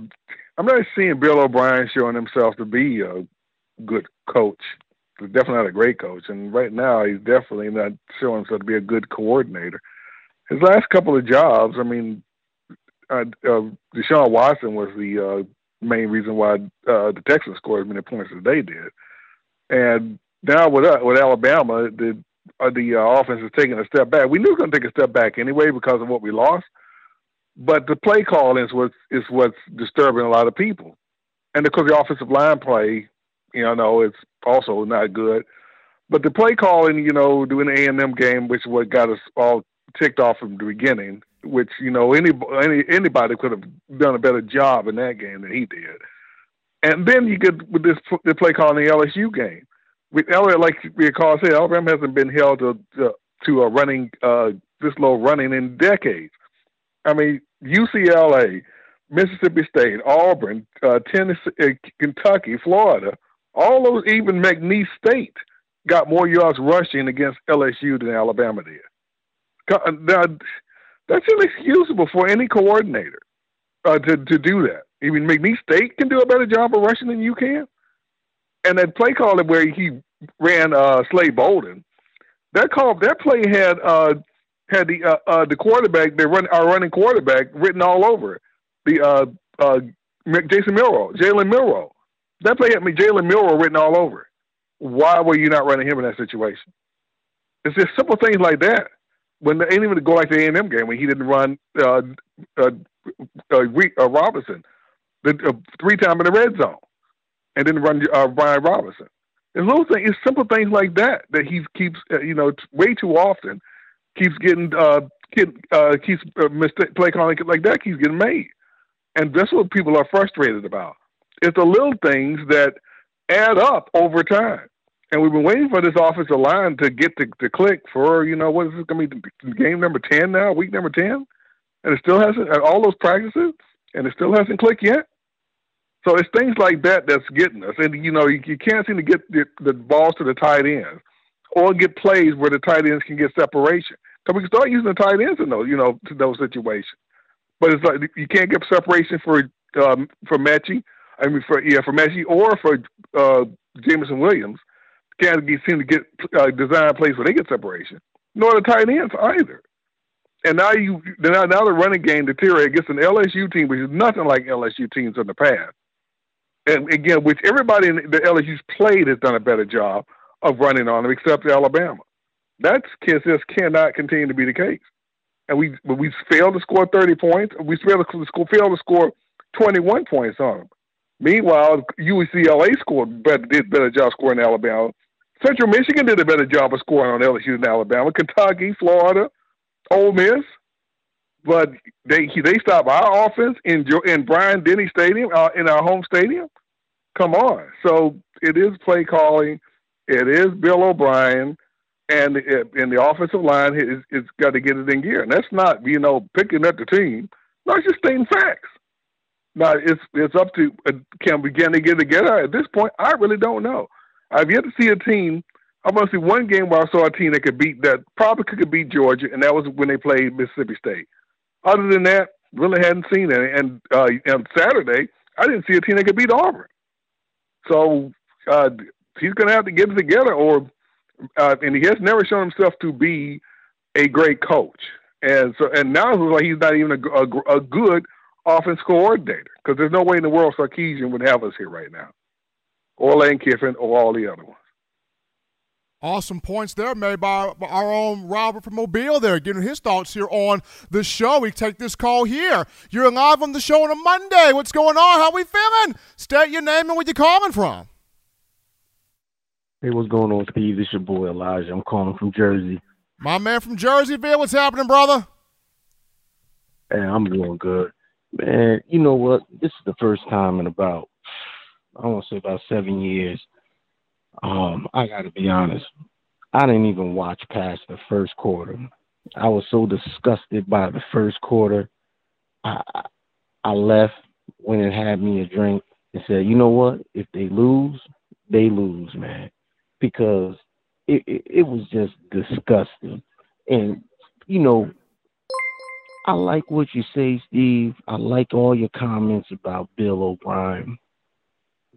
I'm not seeing Bill O'Brien showing himself to be a good coach. He's definitely not a great coach, and right now he's definitely not showing himself to be a good coordinator. His last couple of jobs, I mean, uh, uh, Deshaun Watson was the uh, main reason why uh, the Texans scored as many points as they did. And now with uh, with Alabama, the uh, the uh, offense is taking a step back. We knew it was going to take a step back anyway because of what we lost. But the play calling is what is what's disturbing a lot of people, and because the offensive line play, you know, it's also not good. But the play calling, you know, doing the A and M game, which is what got us all ticked off from the beginning, which you know any, any anybody could have done a better job in that game than he did. And then you get with this the play calling the LSU game. With Elliott, like recall said, Alabama hasn't been held to to, to a running uh, this low running in decades. I mean, UCLA, Mississippi State, Auburn, uh, Tennessee, uh, Kentucky, Florida, all those, even McNeese State, got more yards rushing against LSU than Alabama did. That's inexcusable for any coordinator uh, to to do that. Even McNeese State can do a better job of rushing than you can. And that play call where he ran uh, Slade Bolden, that call that play had uh, had the uh, uh, the quarterback, the run our running quarterback, written all over it. The uh, uh, Jason Milroe, Jalen Milroe. That play had me Jalen Milroe written all over it. Why were you not running him in that situation? It's just simple things like that. When they ain't even go like the A and M game when he didn't run uh, uh, uh, uh Robinson the uh, three time in the red zone, and then run uh, Brian Robinson. It's little things, it's simple things like that that he keeps you know way too often keeps getting uh, get, uh, keeps mistake play calling like that keeps getting made, and that's what people are frustrated about. It's the little things that add up over time, and we've been waiting for this offensive line to get to, to click for you know what is this going to be game number ten now, week number ten, and it still hasn't all those practices, and it still hasn't clicked yet. So it's things like that that's getting us, and you know you, you can't seem to get the, the balls to the tight ends, or get plays where the tight ends can get separation. So we can start using the tight ends in those, you know, to those situations. But it's like you can't get separation for um, for Metchie. I mean, for yeah, for Metchie or for uh, Jameson Williams. Get, seem to get uh, design plays where they get separation. Nor the tight ends either. And now you now, now the running game deteriorates against an LSU team, which is nothing like LSU teams in the past. And again, which everybody in the LSU's played has done a better job of running on them, except Alabama. That just cannot continue to be the case. And we we failed to score 30 points. We failed to score, failed to score 21 points on them. Meanwhile, UCLA scored better, did better job scoring Alabama. Central Michigan did a better job of scoring on LSU than Alabama. Kentucky, Florida, Ole Miss, but they they stopped our offense in in Bryant Denny Stadium uh, in our home stadium. Come on, so it is play calling. It is Bill O'Brien and and the offensive line is, is got to get it in gear. And that's not you know picking up the team. No, it's just stating facts. Now it's it's up to uh, can we can they get together at this point? I really don't know. I've yet to see a team. I want to see one game where I saw a team that could beat that probably could beat Georgia, and that was when they played Mississippi State. Other than that, really hadn't seen any. And uh, and Saturday, I didn't see a team that could beat Auburn. So uh, he's going to have to get it together, or uh, and he has never shown himself to be a great coach. And so, and now it's like he's not even a, a, a good offense coordinator because there's no way in the world Sarkisian would have us here right now, or Lane Kiffin, or all the other ones. Awesome points there made by our own Robert from Mobile there, getting his thoughts here on the show. We take this call here. You're live on the show on a Monday. What's going on? How we feeling? State your name and where you're calling from. Hey, what's going on, Steve? This your boy Elijah. I'm calling from Jersey. My man from Jerseyville. What's happening, brother? Hey, I'm doing good. Man, you know what? This is the first time in about I want to say about seven years. Um, I gotta be honest. I didn't even watch past the first quarter. I was so disgusted by the first quarter. I I left, went and had me a drink, and said, you know what? If they lose, they lose, man because it, it, it was just disgusting. And, you know, I like what you say, Steve. I like all your comments about Bill O'Brien.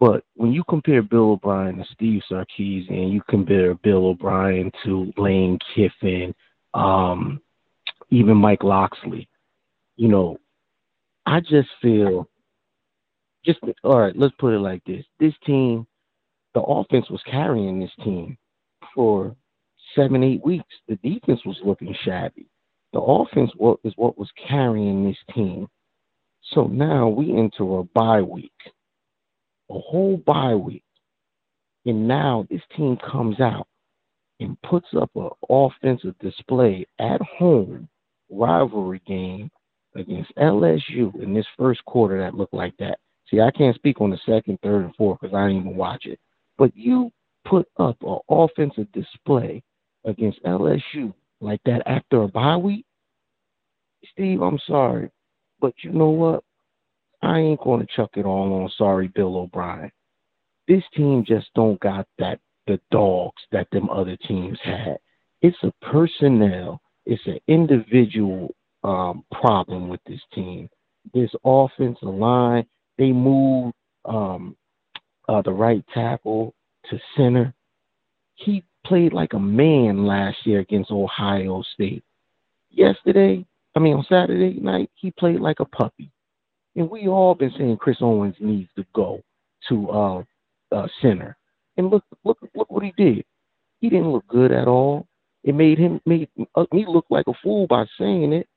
But when you compare Bill O'Brien to Steve Sarkisian, you compare Bill O'Brien to Lane Kiffin, um, even Mike Locksley, you know, I just feel just all right, let's put it like this. This team, the offense was carrying this team for seven, eight weeks. The defense was looking shabby. The offense is what was carrying this team. So now we enter a bye week, a whole bye week. And now this team comes out and puts up an offensive display at home rivalry game against LSU in this first quarter that looked like that. See, I can't speak on the second, third, and fourth because I didn't even watch it. But you put up an offensive display against LSU like that after a bye week, Steve, I'm sorry. But you know what? I ain't going to chuck it all on sorry Bill O'Brien. This team just don't got that the dogs that them other teams had. It's a personnel, it's an individual um, problem with this team. This offensive line, they move um, uh, the right tackle to center. He played like a man last year against Ohio State. Yesterday, I mean on Saturday night, he played like a puppy. And we all been saying Chris Owens needs to go to uh, uh, center. And look, look, look what he did. He didn't look good at all. It made him made uh, me look like a fool by saying it.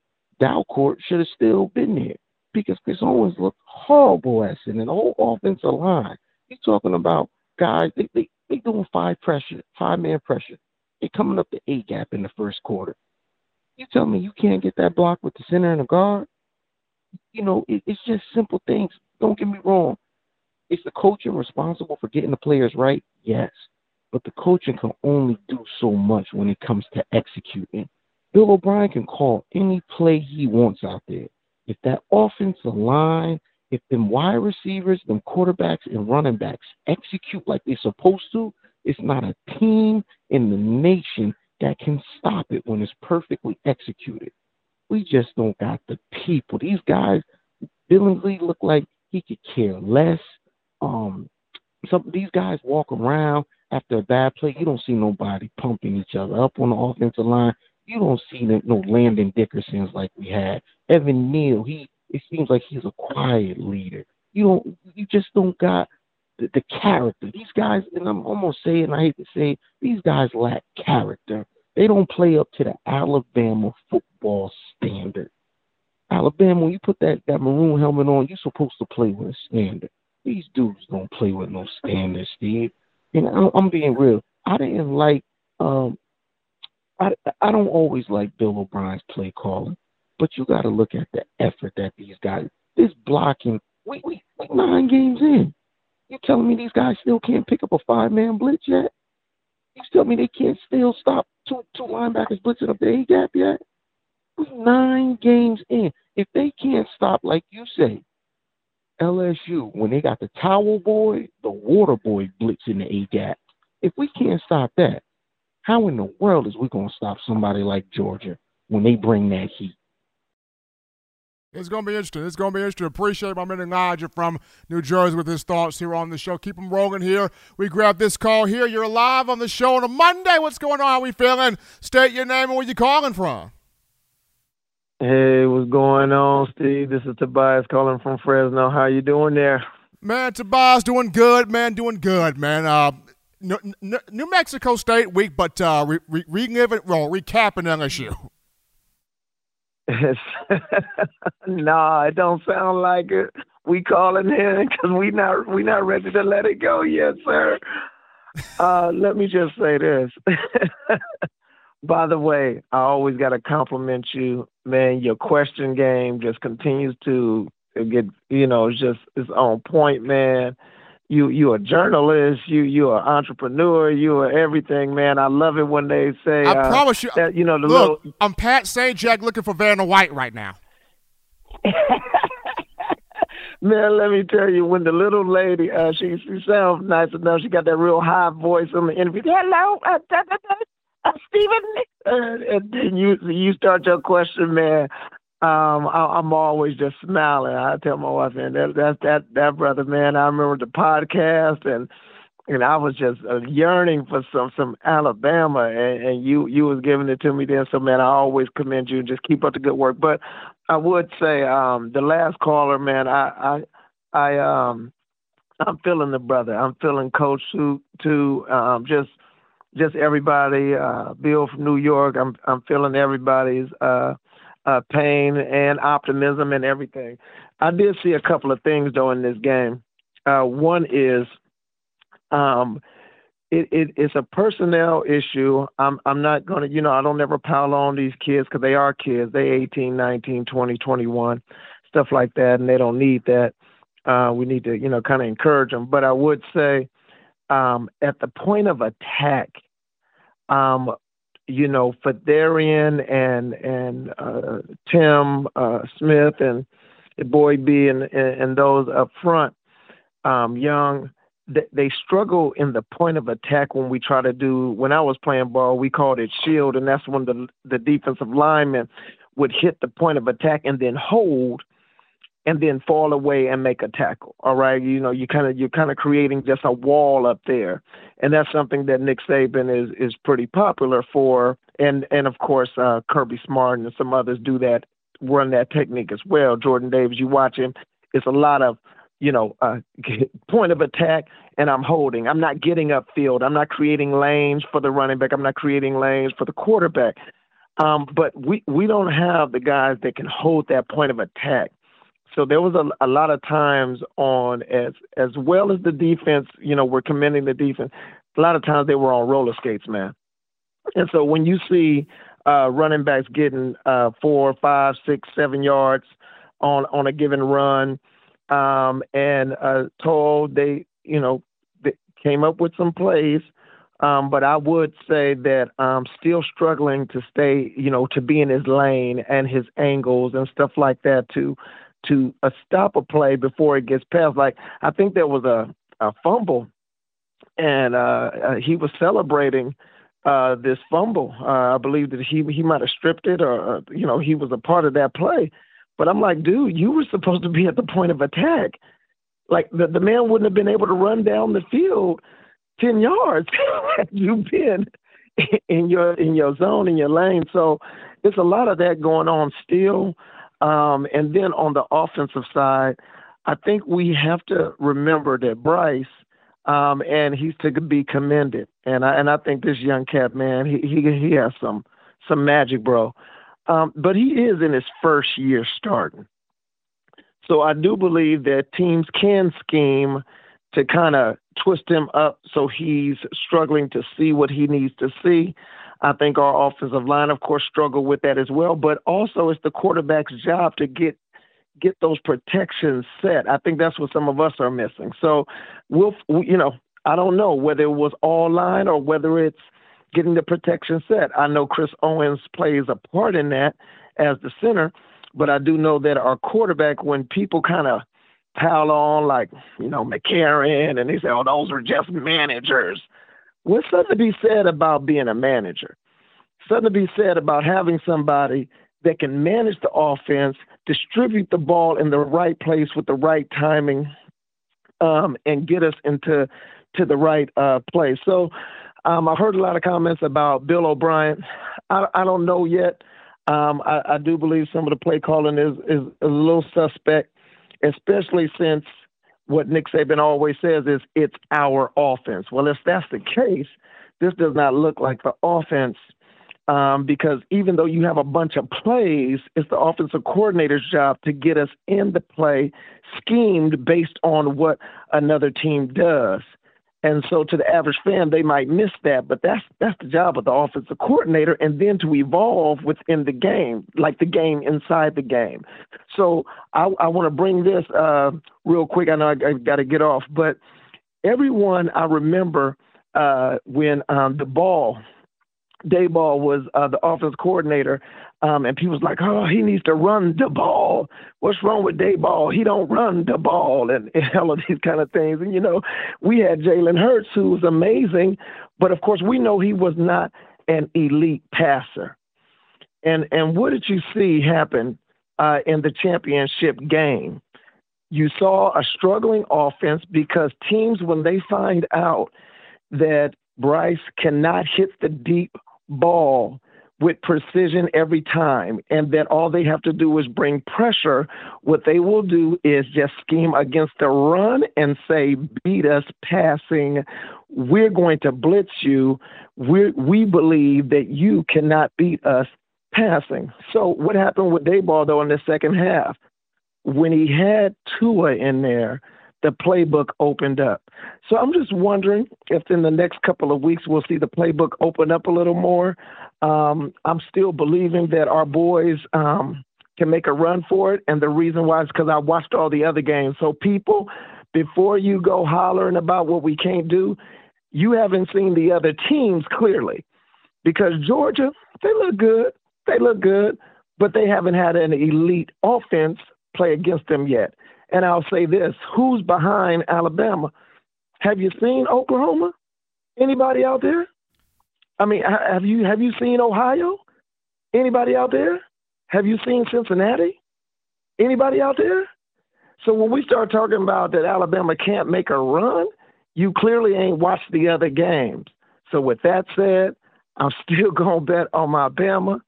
Dalcourt should have still been there because Chris Owens looked horrible at center. The whole offensive line. He's talking about guys. They they they doing five pressure, five man pressure. They coming up the A gap in the first quarter. You tell me you can't get that block with the center and the guard? You know, it, it's just simple things. Don't get me wrong. Is the coaching responsible for getting the players right? Yes. But the coaching can only do so much when it comes to executing. Bill O'Brien can call any play he wants out there. If that offensive line, if them wide receivers, them quarterbacks, and running backs execute like they're supposed to, it's not a team in the nation that can stop it when it's perfectly executed. We just don't got the people. These guys, Billingsley look like he could care less. Um, some these guys walk around after a bad play. You don't see nobody pumping each other up on the offensive line. You don't see no Landon Dickersons like we had. Evan Neal, he it seems like he's a quiet leader. You don't, you just don't got the, the character. These guys, and I'm almost saying, I hate to say, these guys lack character. They don't play up to the Alabama football standard. Alabama, when you put that, that maroon helmet on, you're supposed to play with a standard. These dudes don't play with no standard, Steve. And I'm, I'm being real. I didn't like. Um, I I don't always like Bill O'Brien's play calling, but you got to look at the effort that these guys. This blocking. We we we nine games in. You telling me these guys still can't pick up a five man blitz yet? You tell me they can't still stop two two linebackers blitzing up the A gap yet? Nine games in. If they can't stop, like you say, LSU when they got the towel boy, the water boy blitz in the A gap. If we can't stop that, how in the world is we gonna stop somebody like Georgia when they bring that heat? It's going to be interesting. It's going to be interesting. Appreciate my man Elijah from New Jersey with his thoughts here on the show. Keep them rolling here. We grab this call here. You're live on the show on a Monday. What's going on? How we feeling? State your name and where you calling from. Hey, what's going on, Steve? This is Tobias calling from Fresno. How you doing there? Man, Tobias, doing good, man, doing good, man. Uh, New Mexico State week, but uh, re- re- re- well, recapping LSU. nah, it don't sound like it. We calling in because we not we not ready to let it go yet, sir. Uh, let me just say this. By the way, I always got to compliment you, man. Your question game just continues to get, you know, just it's on point, man. You you a journalist, you you are entrepreneur, you are everything, man. I love it when they say. I uh, promise you, that, you know, the look, little. I'm Pat Sajak looking for Vanna White right now. Man, let me tell you, when the little lady, uh, she she sounds nice enough. She got that real high voice on the interview. Hello, uh, da, da, da, uh, Stephen. Uh, and then you you start your question, man. Um, I, I'm always just smiling. I tell my wife, man, that that that that brother, man. I remember the podcast, and and I was just uh, yearning for some some Alabama, and, and you you was giving it to me then. So man, I always commend you just keep up the good work. But I would say um, the last caller, man. I I I um I'm feeling the brother. I'm feeling Coach too. too um, just just everybody. Uh, Bill from New York. I'm I'm feeling everybody's uh, uh, pain and optimism and everything. I did see a couple of things though in this game. Uh, one is um, it, it, it's a personnel issue. I'm I'm not gonna, you know, I don't ever pile on these kids because they are kids. They 18, 19, 20, 21, stuff like that, and they don't need that. Uh, we need to, you know, kind of encourage them. But I would say, um, at the point of attack, um, you know, Phidarian and and uh, Tim uh, Smith and Boy B and, and, and those up front, um, Young they struggle in the point of attack when we try to do when I was playing ball we called it shield and that's when the the defensive lineman would hit the point of attack and then hold and then fall away and make a tackle all right you know you kind of you're kind of creating just a wall up there and that's something that Nick Saban is is pretty popular for and and of course uh, Kirby Smart and some others do that run that technique as well Jordan Davis you watch him it's a lot of you know, uh, point of attack, and I'm holding. I'm not getting upfield. I'm not creating lanes for the running back. I'm not creating lanes for the quarterback. Um, but we we don't have the guys that can hold that point of attack. So there was a, a lot of times on as as well as the defense. You know, we're commending the defense. A lot of times they were on roller skates, man. And so when you see uh, running backs getting uh, four, five, six, seven yards on on a given run um, and uh, told they, you know, they came up with some plays. Um, but I would say that I'm still struggling to stay, you know, to be in his lane and his angles and stuff like that to to stop a play before it gets past. Like I think there was a, a fumble, and uh, uh, he was celebrating uh, this fumble. Uh, I believe that he he might have stripped it, or you know, he was a part of that play. But I'm like, dude, you were supposed to be at the point of attack. Like the, the man wouldn't have been able to run down the field ten yards had you been in your in your zone in your lane. So there's a lot of that going on still. Um, and then on the offensive side, I think we have to remember that Bryce, um, and he's to be commended. And I and I think this young cat, man, he he he has some some magic, bro. Um, but he is in his first year starting. So I do believe that teams can scheme to kind of twist him up so he's struggling to see what he needs to see. I think our offensive line, of course, struggle with that as well. But also, it's the quarterback's job to get get those protections set. I think that's what some of us are missing. So we'll, you know, I don't know whether it was all line or whether it's getting the protection set. I know Chris Owens plays a part in that as the center, but I do know that our quarterback, when people kind of pile on like, you know, McCarron and they say, oh, those are just managers. What's something to be said about being a manager? Something to be said about having somebody that can manage the offense, distribute the ball in the right place with the right timing, um, and get us into to the right uh, place. So um, I heard a lot of comments about Bill O'Brien. I, I don't know yet. Um, I, I, do believe some of the play calling is, is a little suspect, especially since what Nick Saban always says is it's our offense. Well, if that's the case, this does not look like the offense um, because even though you have a bunch of plays, it's the offensive coordinator's job to get us in the play schemed based on what another team does. And so to the average fan, they might miss that, but that's that's the job of the offensive coordinator, and then to evolve within the game, like the game inside the game. So I, I want to bring this uh, real quick. I know I, I got to get off, but everyone I remember uh, when um, the ball Daboll was uh, the offense coordinator, um, and people's like, "Oh, he needs to run the ball. What's wrong with Daboll? He don't run the ball, and, and all of these kind of things." And you know, we had Jalen Hurts, who was amazing, but of course, we know he was not an elite passer. And and what did you see happen uh, in the championship game? You saw a struggling offense because teams, when they find out that Bryce cannot hit the deep ball with precision every time, and that all they have to do is bring pressure. What they will do is just scheme against the run and say, beat us passing. We're going to blitz you. we we believe that you cannot beat us passing. So, what happened with Daboll, though, in the second half? When he had Tua in there, the playbook opened up. So I'm just wondering if in the next couple of weeks we'll see the playbook open up a little more. Um, I'm still believing that our boys um, can make a run for it, and the reason why is because I watched all the other games. So people, before you go hollering about what we can't do, you haven't seen the other teams clearly, because Georgia they look good, they look good, but they haven't had an elite offense play against them yet. And I'll say this who's behind Alabama? Have you seen Oklahoma? Anybody out there? I mean, have you have you seen Ohio? Anybody out there? Have you seen Cincinnati? Anybody out there? So when we start talking about that Alabama can't make a run, you clearly ain't watched the other games. So with that said, I'm still gonna bet on my Bama.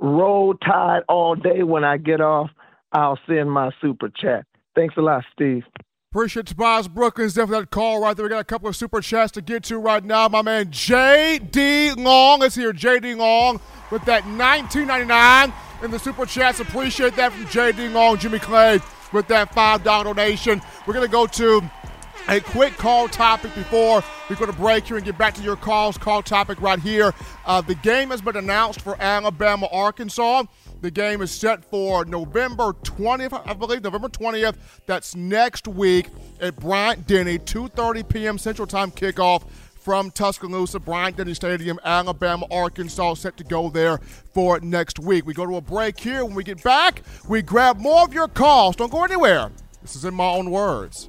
Roll Tide all day when I get off. I'll send my super chat. Thanks a lot, Steve. Appreciate Tobias Brookins. Definitely that call right there. We got a couple of super chats to get to right now. My man J.D. Long is here. J.D. Long with that 19.99 in the super chats. Appreciate that from J.D. Long. Jimmy Clay with that $5 donation. We're going to go to a quick call topic before we go to break here and get back to your calls. Call topic right here. Uh, the game has been announced for Alabama, Arkansas. The game is set for November 20th, I believe, November 20th. That's next week at Bryant Denny, 2:30 p.m. Central Time kickoff from Tuscaloosa, Bryant Denny Stadium, Alabama, Arkansas, set to go there for next week. We go to a break here. When we get back, we grab more of your calls. Don't go anywhere. This is in my own words.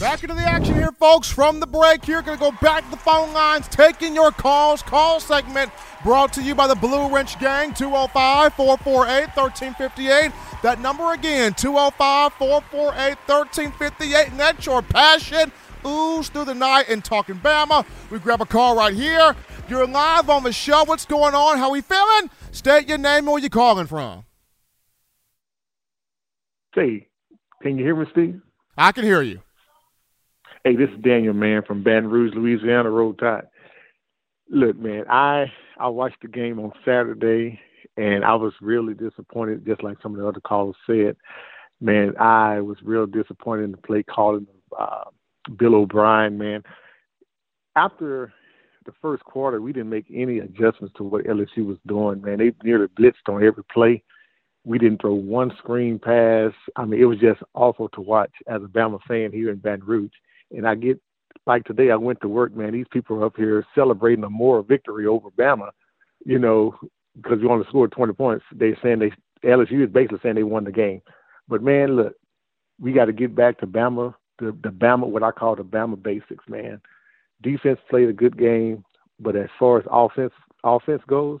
Back into the action here, folks, from the break here. Going to go back to the phone lines, taking your calls. Call segment brought to you by the Blue Wrench Gang, 205 448 1358. That number again, 205 448 1358. And that's your passion. Ooze through the night and talking Bama. We grab a call right here. You're live on the show. What's going on? How we feeling? State your name and where you calling from. Say, can you hear me, Steve? I can hear you. Hey, this is Daniel, man, from Baton Rouge, Louisiana, Roll Tide. Look, man, I I watched the game on Saturday, and I was really disappointed, just like some of the other callers said. Man, I was real disappointed in the play calling of uh, Bill O'Brien, man. After the first quarter, we didn't make any adjustments to what LSU was doing, man. They nearly blitzed on every play. We didn't throw one screen pass. I mean, it was just awful to watch as a Bama fan here in Baton Rouge. And I get like today, I went to work, man. These people are up here celebrating a moral victory over Bama, you know, because we only scored 20 points. They're saying they LSU is basically saying they won the game. But man, look, we got to get back to Bama, the the Bama, what I call the Bama basics, man. Defense played a good game, but as far as offense offense goes,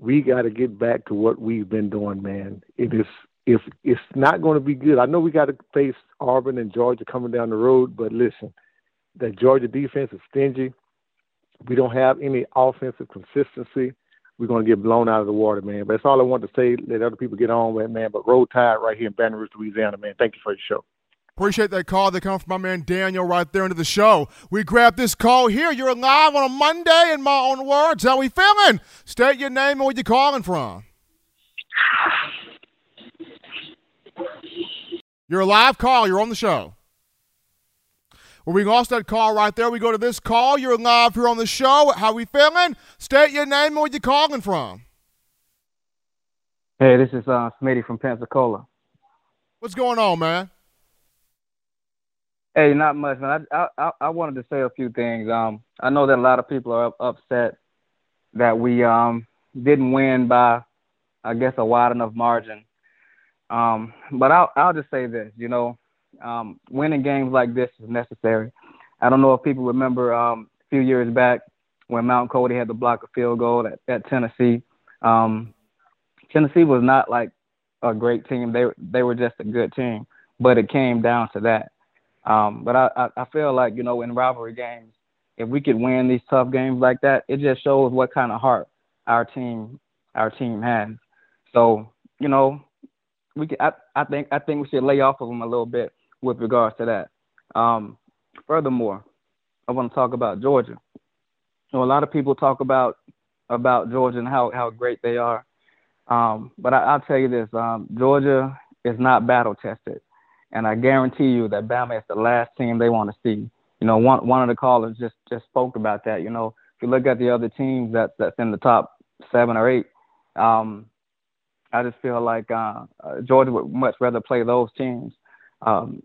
we got to get back to what we've been doing, man. It is if it's not going to be good. I know we got to face Auburn and Georgia coming down the road, but listen, the Georgia defense is stingy. We don't have any offensive consistency. We're going to get blown out of the water, man. But that's all I want to say. Let other people get on with, man. But roll tide right here in Baton Rouge, Louisiana, man. Thank you for your show. Appreciate that call that comes from my man Daniel right there into the show. We grab this call here. You're live on a Monday in my own words. How we feeling? State your name and where you calling from. You're a live call. You're on the show. Well, we lost that call right there. We go to this call. You're live here on the show. How we feeling? State your name and where you calling from. Hey, this is uh, Smitty from Pensacola. What's going on, man? Hey, not much, man. I, I I wanted to say a few things. Um, I know that a lot of people are upset that we um didn't win by, I guess, a wide enough margin. Um, but I'll I'll just say this, you know, um, winning games like this is necessary. I don't know if people remember um, a few years back when Mount Cody had to block a field goal at, at Tennessee. Um, Tennessee was not like a great team; they they were just a good team, but it came down to that. Um, but I, I, feel like, you know, in rivalry games, if we could win these tough games like that, it just shows what kind of heart our team our team has. So, you know, we can, I, I think I think we should lay off of them a little bit with regards to that. Um, furthermore, I want to talk about Georgia. Know, a lot of people talk about about Georgia and how, how great they are. Um, but I, will tell you this, um, Georgia is not battle tested. And I guarantee you that Bama is the last team they want to see. You know, one one of the callers just just spoke about that. You know, if you look at the other teams that that's in the top seven or eight, um, I just feel like uh, uh, Georgia would much rather play those teams um,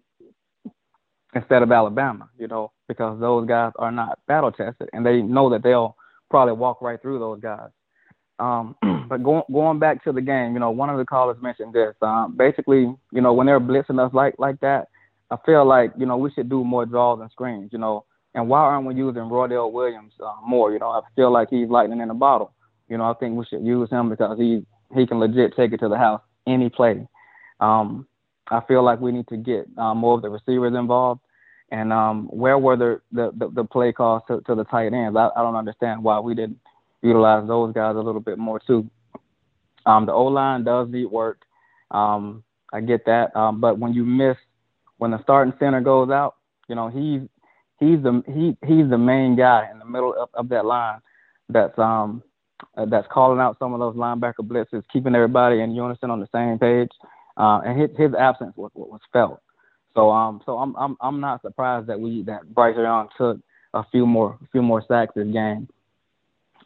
instead of Alabama. You know, because those guys are not battle tested and they know that they'll probably walk right through those guys. Um, but going going back to the game, you know, one of the callers mentioned this. Um, basically, you know, when they're blitzing us like like that, I feel like you know we should do more draws and screens. You know, and why aren't we using Roydell Williams uh, more? You know, I feel like he's lightning in a bottle. You know, I think we should use him because he he can legit take it to the house any play. Um, I feel like we need to get uh, more of the receivers involved. And um, where were the, the, the, the play calls to, to the tight ends? I, I don't understand why we didn't utilize those guys a little bit more too. Um, the O line does need work. Um, I get that, um, but when you miss, when the starting center goes out, you know he's he's the he he's the main guy in the middle of, of that line that's um uh, that's calling out some of those linebacker blitzes, keeping everybody in unison on the same page. Uh, and his his absence was was felt. So um so I'm I'm I'm not surprised that we that Bryce Young took a few more a few more sacks this game.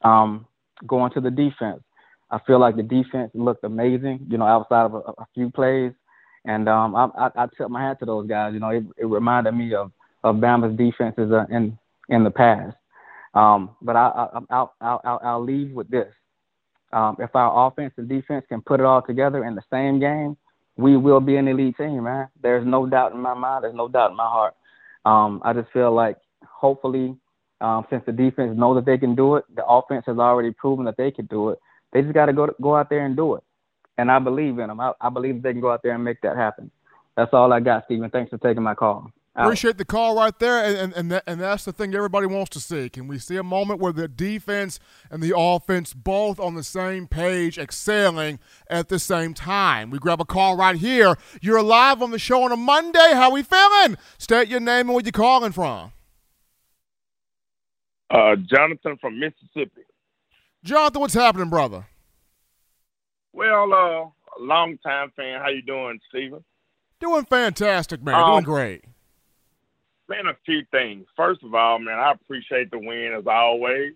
Um, going to the defense, I feel like the defense looked amazing. You know, outside of a, a few plays, and um, I, I, I tip my hat to those guys. You know, it, it reminded me of of Bama's defenses uh, in in the past. Um, but I, I, I'll, I'll, I'll, I'll leave with this. Um, if our offense and defense can put it all together in the same game, we will be an elite team, man. There's no doubt in my mind. There's no doubt in my heart. Um, I just feel like hopefully um, since the defense know that they can do it, the offense has already proven that they can do it. They just got to go go out there and do it. And I believe in them. I, I believe they can go out there and make that happen. That's all I got, Stephen. Thanks for taking my call. Appreciate the call right there, and and and, that, and, that's the thing everybody wants to see. Can we see a moment where the defense and the offense both on the same page, excelling at the same time? We grab a call right here. You're live on the show on a Monday. How we feeling? State your name and where you calling from. Uh, Jonathan from Mississippi. Jonathan, what's happening, brother? Well, uh, long time fan. How you doing, Steven? Doing fantastic, man. Um, doing great. Man, a few things. First of all, man, I appreciate the win as always.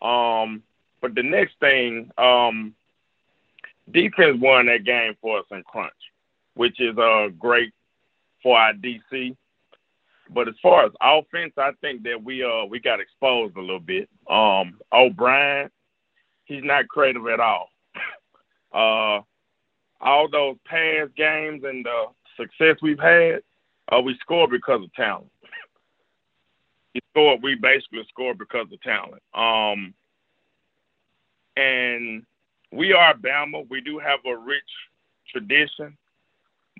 Um, but the next thing, um, defense won that game for us in crunch, which is uh great for our DC. But as far as offense, I think that we uh we got exposed a little bit. Um, O'Brien, he's not creative at all. uh, all those past games and the success we've had, uh, we scored because of talent. we scored. We basically scored because of talent. Um, and we are Bama. We do have a rich tradition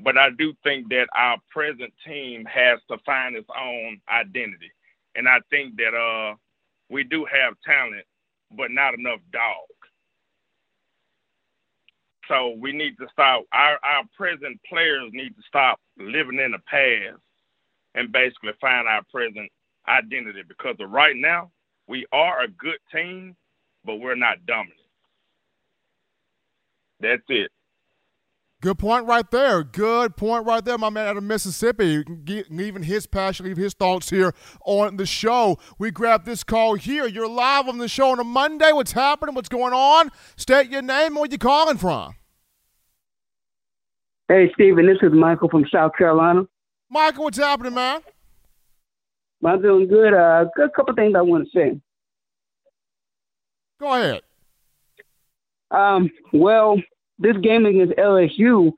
but I do think that our present team has to find its own identity. And I think that uh, we do have talent, but not enough dog. So we need to stop. Our, our present players need to stop living in the past and basically find our present identity because right now, we are a good team, but we're not dominant. That's it. Good point right there. Good point right there, my man out of Mississippi. Even his passion, leave his thoughts here on the show. We grab this call here. You're live on the show on a Monday. What's happening? What's going on? State your name. Where you calling from? Hey, Stephen. This is Michael from South Carolina. Michael, what's happening, man? I'm doing good. Uh, a couple things I want to say. Go ahead. Um, well, this game against LSU,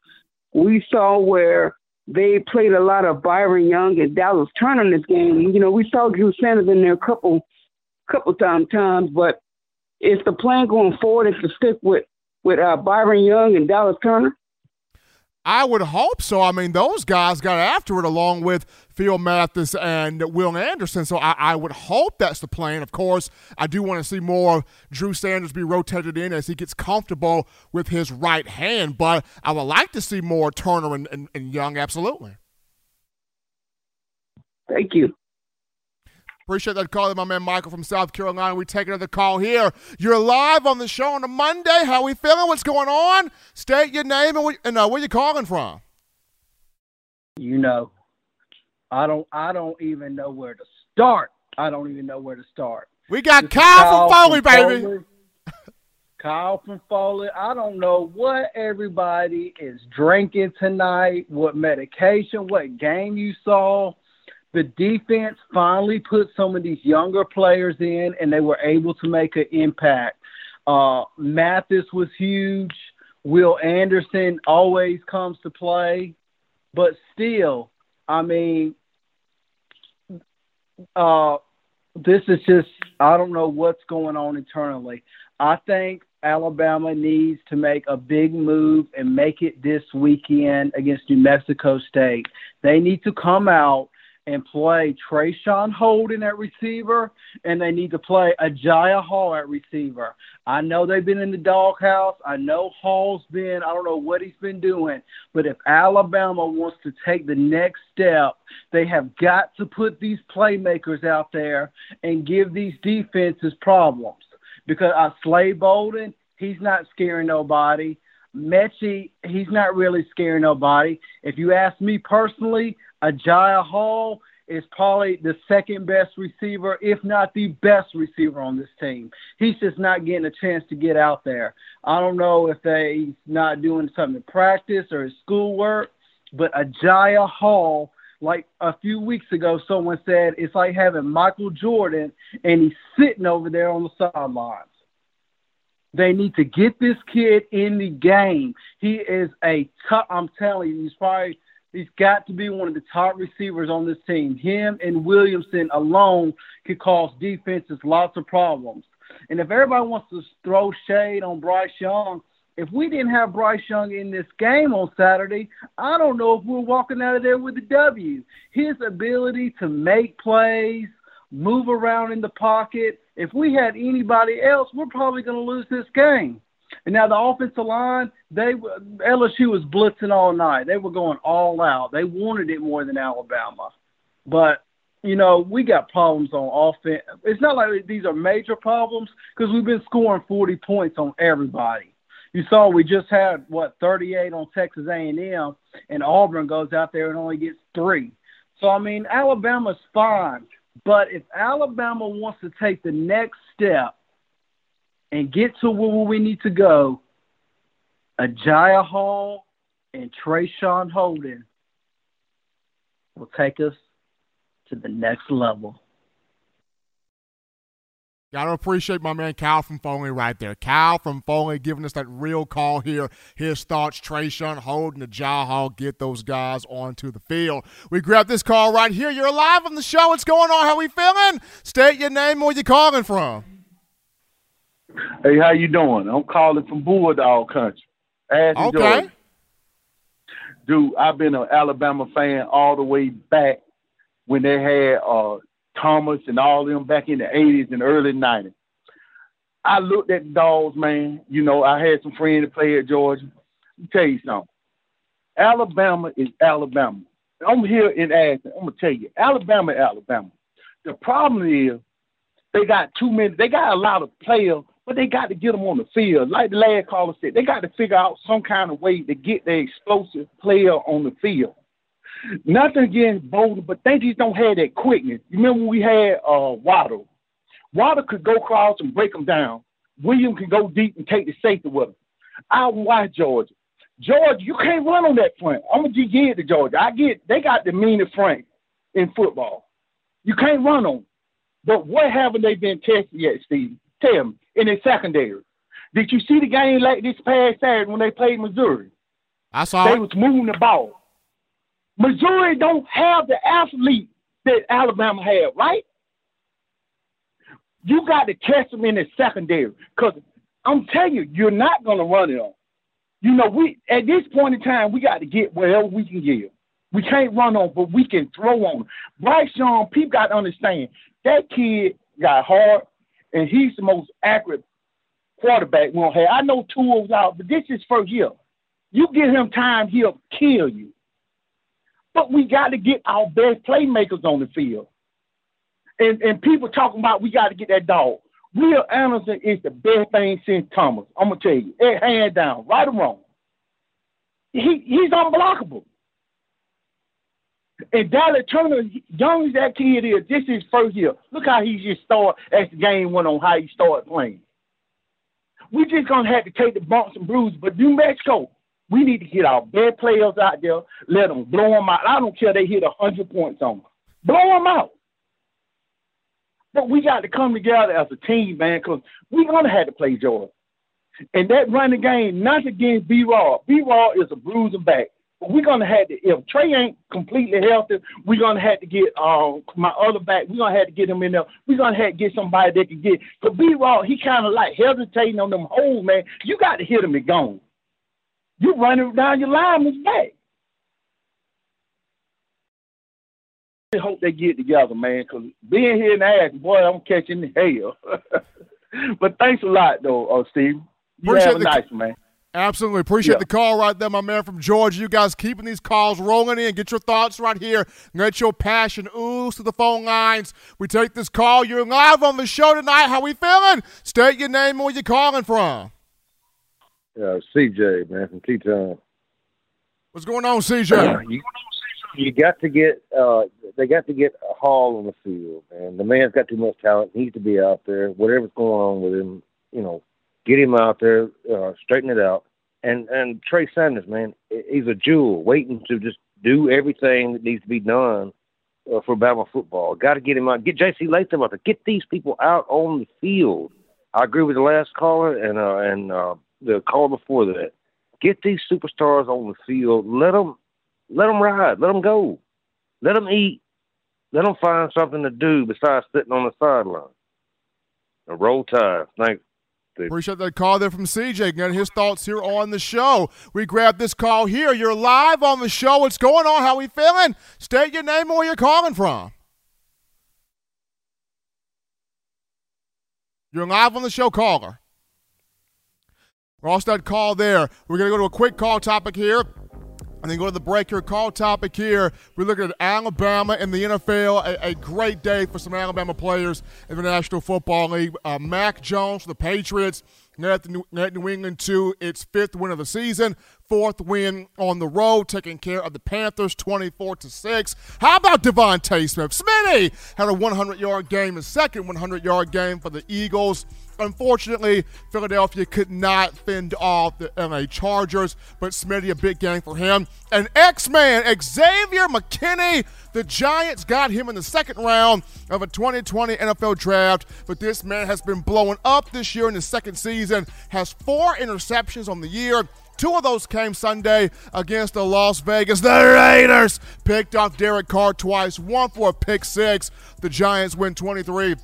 we saw where they played a lot of Byron Young and Dallas Turner in this game. You know, we saw Drew Sanders in there a couple, couple time times, but is the plan going forward is to stick with with uh, Byron Young and Dallas Turner? I would hope so. I mean, those guys got after it along with Phil Mathis and Will Anderson. So I, I, would hope that's the plan. Of course, I do want to see more Drew Sanders be rotated in as he gets comfortable with his right hand. But I would like to see more Turner and, and, and Young, absolutely. Thank you. Appreciate that call, my man Michael from South Carolina. We take another call here. You're live on the show on a Monday. How we feeling? What's going on? State your name and, and uh, where you calling from. You know, I don't. I don't even know where to start. I don't even know where to start. We got Kyle, Kyle, from Foley, from baby. Foley. Kyle from Foley. I don't know what everybody is drinking tonight, what medication, what game you saw the defense finally put some of these younger players in, and they were able to make an impact. Uh, Mathis was huge. Will Anderson always comes to play, but still, I mean, uh, this is just I don't know what's going on internally. I think Alabama needs to make a big move and make it this weekend against New Mexico State. They need to come out and play Traeshon Holden at receiver, and they need to play Agiye Hall at receiver. I know they've been in the doghouse. I know Hall's been, I don't know what he's been doing, but if Alabama wants to take the next step, they have got to put these playmakers out there and give these defenses problems. Because I Slade Bolden, he's not scaring nobody. Metchie, he's not really scaring nobody. If you ask me personally, Agiye Hall is probably the second best receiver, if not the best receiver on this team. He's just not getting a chance to get out there. I don't know if they, he's not doing something in practice or his schoolwork, but Agiye Hall, like a few weeks ago, someone said it's like having Michael Jordan and he's sitting over there on the sidelines. They need to get this kid in the game. He is a tough, I'm telling you, he's probably – He's got to be one of the top receivers on this team. Him and Williamson alone could cause defenses lots of problems. And if everybody wants to throw shade on Bryce Young, if we didn't have Bryce Young in this game on Saturday, I don't know if we're walking out of there with a W. His ability to make plays, move around in the pocket, if we had anybody else, we're probably going to lose this game. And now the offensive line, they LSU was blitzing all night. They were going all out. They wanted it more than Alabama. But you know, we got problems on offense. It's not like these are major problems because we've been scoring 40 points on everybody. You saw we just had what 38 on Texas A&M, and Auburn goes out there and only gets three. So I mean, Alabama's fine, but if Alabama wants to take the next step and get to where we need to go, Agiye Hall and Traeshon Holden will take us to the next level. Gotta appreciate my man Cal from Foley right there. Cal from Foley giving us that real call here. His thoughts, Traeshon Holden the Jaw Hall, get those guys onto the field. We grab this call right here. You're live on the show. What's going on? How we feeling? State your name where you calling from. Hey, how you doing? I'm calling from Bulldog Country. Ashton, okay. Georgia. Dude, I've been an Alabama fan all the way back when they had uh, Thomas and all them back in the 80s and early 90s. I looked at the dogs, man. You know, I had some friends that play at Georgia. Let me tell you something. Alabama is Alabama. I'm here in Ashton. I'm gonna tell you, Alabama, Alabama. The problem is they got too many. They got a lot of players but they got to get them on the field. Like the last caller said, they got to figure out some kind of way to get the explosive player on the field. Nothing against Bolden, but they just don't have that quickness. You remember we had uh, Waddle. Waddle could go across and break them down. William can go deep and take the safety with him. I watch Georgia. Georgia, you can't run on that front. I'm gonna give it to Georgia. I get they got the meanest front in football. You can't run on. But what haven't they been tested yet, Steve? Tell me. In the secondary. Did you see the game like this past Saturday when they played Missouri? I saw They it. was moving the ball. Missouri don't have the athlete that Alabama had, right? You got to catch them in the secondary. Because I'm telling you, you're not going to run it on. You know, we at this point in time, we got to get whatever we can get. We can't run on, but we can throw on. Bryce Young, people got to understand that kid got hard, and he's the most accurate quarterback we don't have. I know two was out, but this is first year. You give him time, he'll kill you. But we got to get our best playmakers on the field. And and people talking about we got to get that dog. Will Anderson is the best thing since Thomas. I'm gonna tell you, hand down, right or wrong. He he's unblockable. And Dallas Turner, young as that kid is, this is first year. Look how he just started as the game went on, how he started playing. We just gonna have to take the bumps and bruises. But New Mexico, we need to get our best players out there, let them blow them out. I don't care they hit hundred points on them, blow them out. But we got to come together as a team, man, because we're gonna have to play Georgia. And that running game, not against B-Rob. B Raw is a bruising back. We're gonna have to if Trey ain't completely healthy, we're gonna have to get um my other back, we're gonna have to get him in there. We're gonna have to get somebody that can get but B-Rob, he kinda like hesitating on them holes, man. You got to hit him and gone. You running down your lineman's back. I hope they get together, man, because being here in Ash, boy, I'm catching hell. but thanks a lot, though, uh, Steve. You Appreciate have a nice one, man. Absolutely. Appreciate Yeah. the call right there, my man from Georgia. You guys keeping these calls rolling in. Get your thoughts right here. Let your passion ooze to the phone lines. We take this call. You're live on the show tonight. How we feeling? State your name and where you calling from. Uh, CJ, man, from Teton. What's going on, CJ? you, you got to get uh they got to get a Hall on the field, man. The man's got too much talent. He needs to be out there. Whatever's going on with him, you know, get him out there, uh, straighten it out. And and Trey Sanders, man, he's a jewel, waiting to just do everything that needs to be done uh, for Bama football. Got to get him out. Get J.C. Latham out there. Get these people out on the field. I agree with the last caller and uh, and uh, the caller before that. Get these superstars on the field. Let them let them ride. Let them go. Let them eat. Let them find something to do besides sitting on the sideline. Roll tide. Thanks. Steve. Appreciate that call there from CJ. Getting his thoughts here on the show. We grabbed this call here. You're live on the show. What's going on? How we feeling? State your name and where you're calling from. You're live on the show, caller. Lost that call there. We're going to go to a quick call topic here. And then go to the break here. Call topic here. We're looking at Alabama and the NFL. A, a great day for some Alabama players in the National Football League. Uh, Mac Jones for the Patriots New, New England to its fifth win of the season, fourth win on the road, taking care of the Panthers 24 to 6. How about DeVonta Smith? Smitty had a 100 yard game, his second 100 yard game for the Eagles. Unfortunately, Philadelphia could not fend off the LA Chargers, but Smitty, a big game for him. And X-Man, Xavier McKinney, the Giants got him in the second round of a 2020 NFL draft, but this man has been blowing up this year in his second season, has four interceptions on the year. Two of those came Sunday against the Las Vegas. The Raiders picked off Derek Carr twice, one for a pick six. The Giants win 23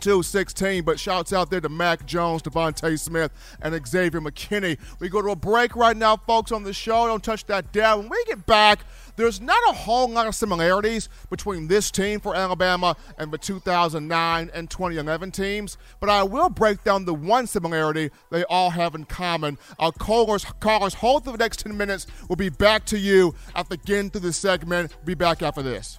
to 16. But shouts out there to Mac Jones, DeVonta Smith, and Xavier McKinney. We go to a break right now, folks, on the show. Don't touch that down. When we get back, there's not a whole lot of similarities between this team for Alabama and the 2009 and 2011 teams, but I will break down the one similarity they all have in common. Our callers, callers, hold for the next 10 minutes. We'll be back to you at the end through the segment. Be back after this.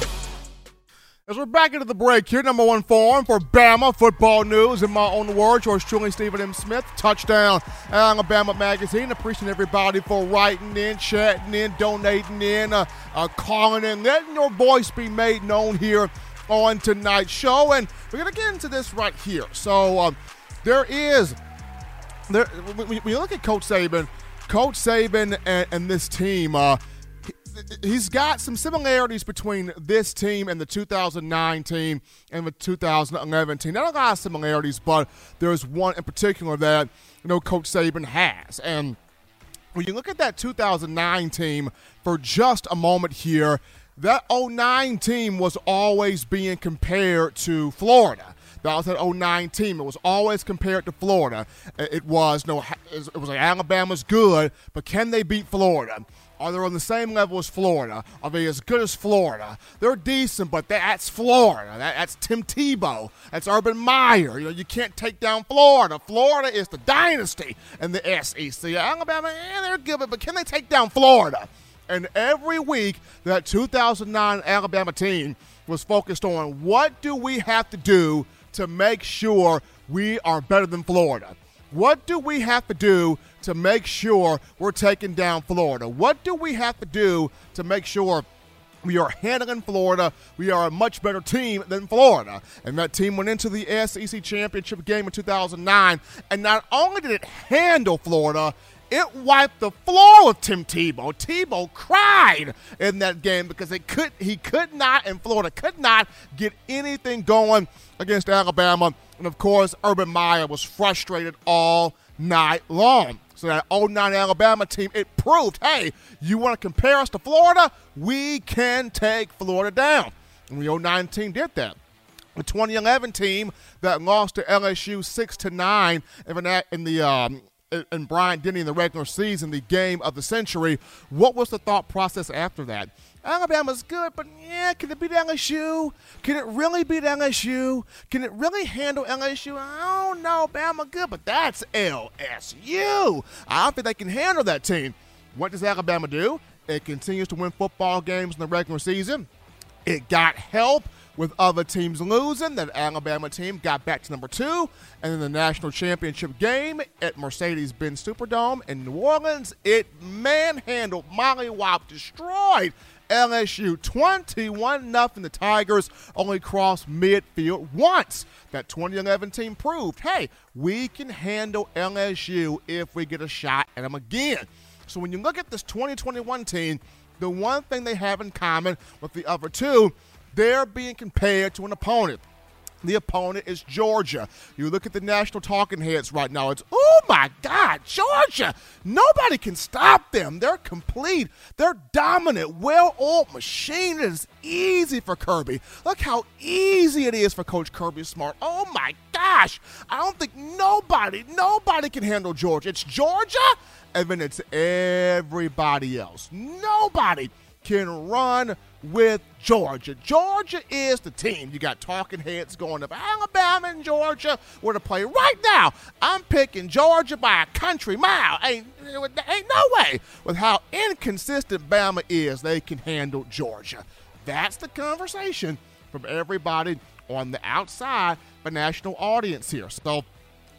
As we're back into the break here, number one form for Bama football news. In my own words, yours truly, Stephen M. Smith, touchdown Alabama Magazine. Appreciate everybody for writing in, chatting in, donating in, uh, uh, calling in, letting your voice be made known here on tonight's show. And we're going to get into this right here. So um, there is, there. When you look at Coach Saban, Coach Saban and, and this team, uh, he's got some similarities between this team and the 2009 team and the 2011 team. Not a lot of similarities, but there's one in particular that you know Coach Saban has. And when you look at that 2009 team for just a moment here, that 09 team was always being compared to Florida. That was that 09 team. It was always compared to Florida. It was you no, it was like Alabama's good, but can they beat Florida? Are they on the same level as Florida? Are they as good as Florida? They're decent, but that's Florida. That, that's Tim Tebow. That's Urban Meyer. You know, you can't take down Florida. Florida is the dynasty in the SEC. Alabama, eh, they're good, but can they take down Florida? And every week, that 2009 Alabama team was focused on what do we have to do to make sure we are better than Florida? What do we have to do to make sure we're taking down Florida? What do we have to do to make sure we are handling Florida. We are a much better team than Florida. And that team went into the SEC championship game in 2009. And not only did it handle Florida, it wiped the floor with Tim Tebow. Tebow cried in that game because it could he could not and Florida could not get anything going against Alabama. And of course, Urban Meyer was frustrated all night long. So that 09 Alabama team, it proved, hey, you want to compare us to Florida? We can take Florida down. And the 09 team did that. The 2011 team that lost to LSU six to nine in the um, in Bryant-Denny in the regular season, the game of the century. What was the thought process after that? Alabama's good, but yeah, can it beat LSU? Can it really beat LSU? Can it really handle LSU? I don't know. Bama good, but that's LSU. I don't think they can handle that team. What does Alabama do? It continues to win football games in the regular season. It got help with other teams losing. That Alabama team got back to number two. And in the national championship game at Mercedes Benz Superdome in New Orleans, it manhandled, mollywop, destroyed LSU 21 0. The Tigers only crossed midfield once. That 2011 team proved hey, we can handle LSU if we get a shot at them again. So when you look at this 2021 team, the one thing they have in common with the other two, they're being compared to an opponent. The opponent is Georgia. You look at the national talking heads right now. It's, oh my God, Georgia. Nobody can stop them. They're complete. They're dominant, well oiled machine. It is easy for Kirby. Look how easy it is for Coach Kirby Smart. Oh my gosh. I don't think nobody, nobody can handle Georgia. It's Georgia, and then it's everybody else. Nobody can run with Georgia. Georgia is the team. You got talking heads going up Alabama and Georgia where to play right now. I'm picking Georgia by a country mile. Ain't, ain't no way with how inconsistent Bama is they can handle Georgia. That's the conversation from everybody on the outside, the national audience here. So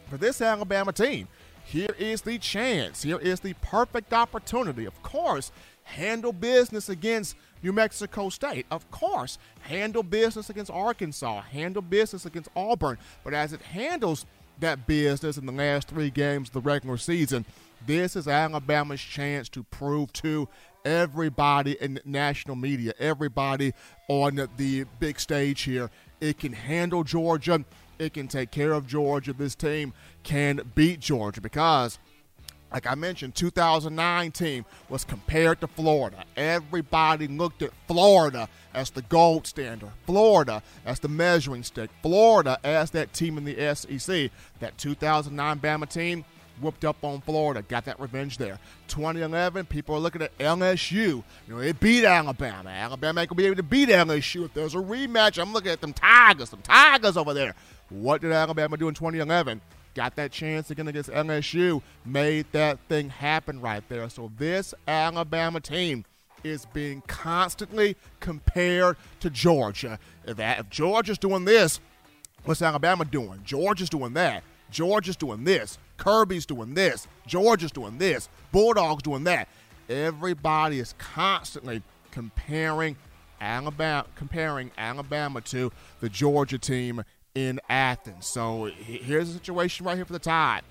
for this Alabama team, here is the chance. Here is the perfect opportunity. Of course, handle business against New Mexico State. Of course, handle business against Arkansas, handle business against Auburn. But as it handles that business in the last three games of the regular season, this is Alabama's chance to prove to everybody in national media, everybody on the big stage here, it can handle Georgia. It can take care of Georgia. This team can beat Georgia because like I mentioned, 2009 team was compared to Florida. Everybody looked at Florida as the gold standard, Florida as the measuring stick, Florida as that team in the SEC. That 2009 Bama team whooped up on Florida, got that revenge there. 2011, people are looking at LSU. You know, they beat Alabama. Alabama ain't gonna be able to beat LSU if there's a rematch. I'm looking at them Tigers, some Tigers over there. What did Alabama do in 2011? Got that chance again against LSU, made that thing happen right there. So this Alabama team is being constantly compared to Georgia. If, if Georgia's doing this, what's Alabama doing? Georgia's doing that. Georgia's doing this. Kirby's doing this. Georgia's doing this. Bulldogs doing that. Everybody is constantly comparing Alabama comparing Alabama to the Georgia team in Athens. So here's the situation right here for the Tide.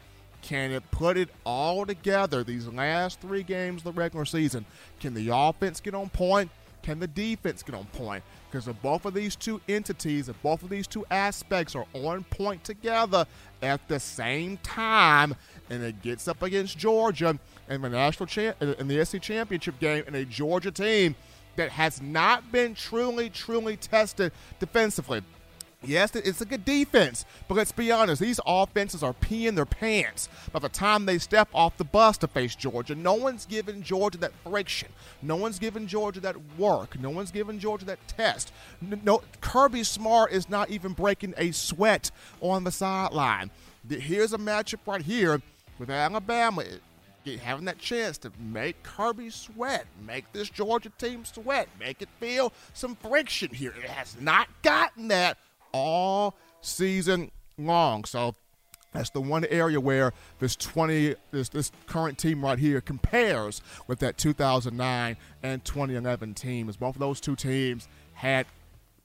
Can it put it all together these last three games of the regular season? Can the offense get on point? Can the defense get on point? Because if both of these two entities, if both of these two aspects are on point together at the same time, and it gets up against Georgia in the national cha- in the SC championship game, and a Georgia team that has not been truly, truly tested defensively. Yes, it's a good defense, but let's be honest, these offenses are peeing their pants by the time they step off the bus to face Georgia. No one's giving Georgia that friction. No one's giving Georgia that work. No one's giving Georgia that test. No, Kirby Smart is not even breaking a sweat on the sideline. Here's a matchup right here with Alabama having that chance to make Kirby sweat, make this Georgia team sweat, make it feel some friction here. It has not gotten that all season long. So that's the one area where this 20 this this current team right here compares with that 2009 and 2011 team. As both of those two teams had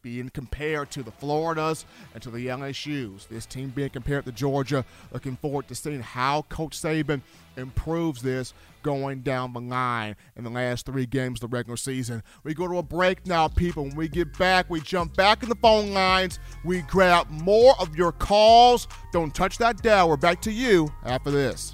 being compared to the Floridas and to the LSU's. This team being compared to Georgia. Looking forward to seeing how Coach Saban improves this going down the line in the last three games of the regular season. We go to a break now, people. When we get back, we jump back in the phone lines. We grab more of your calls. Don't touch that dial. We're back to you after this.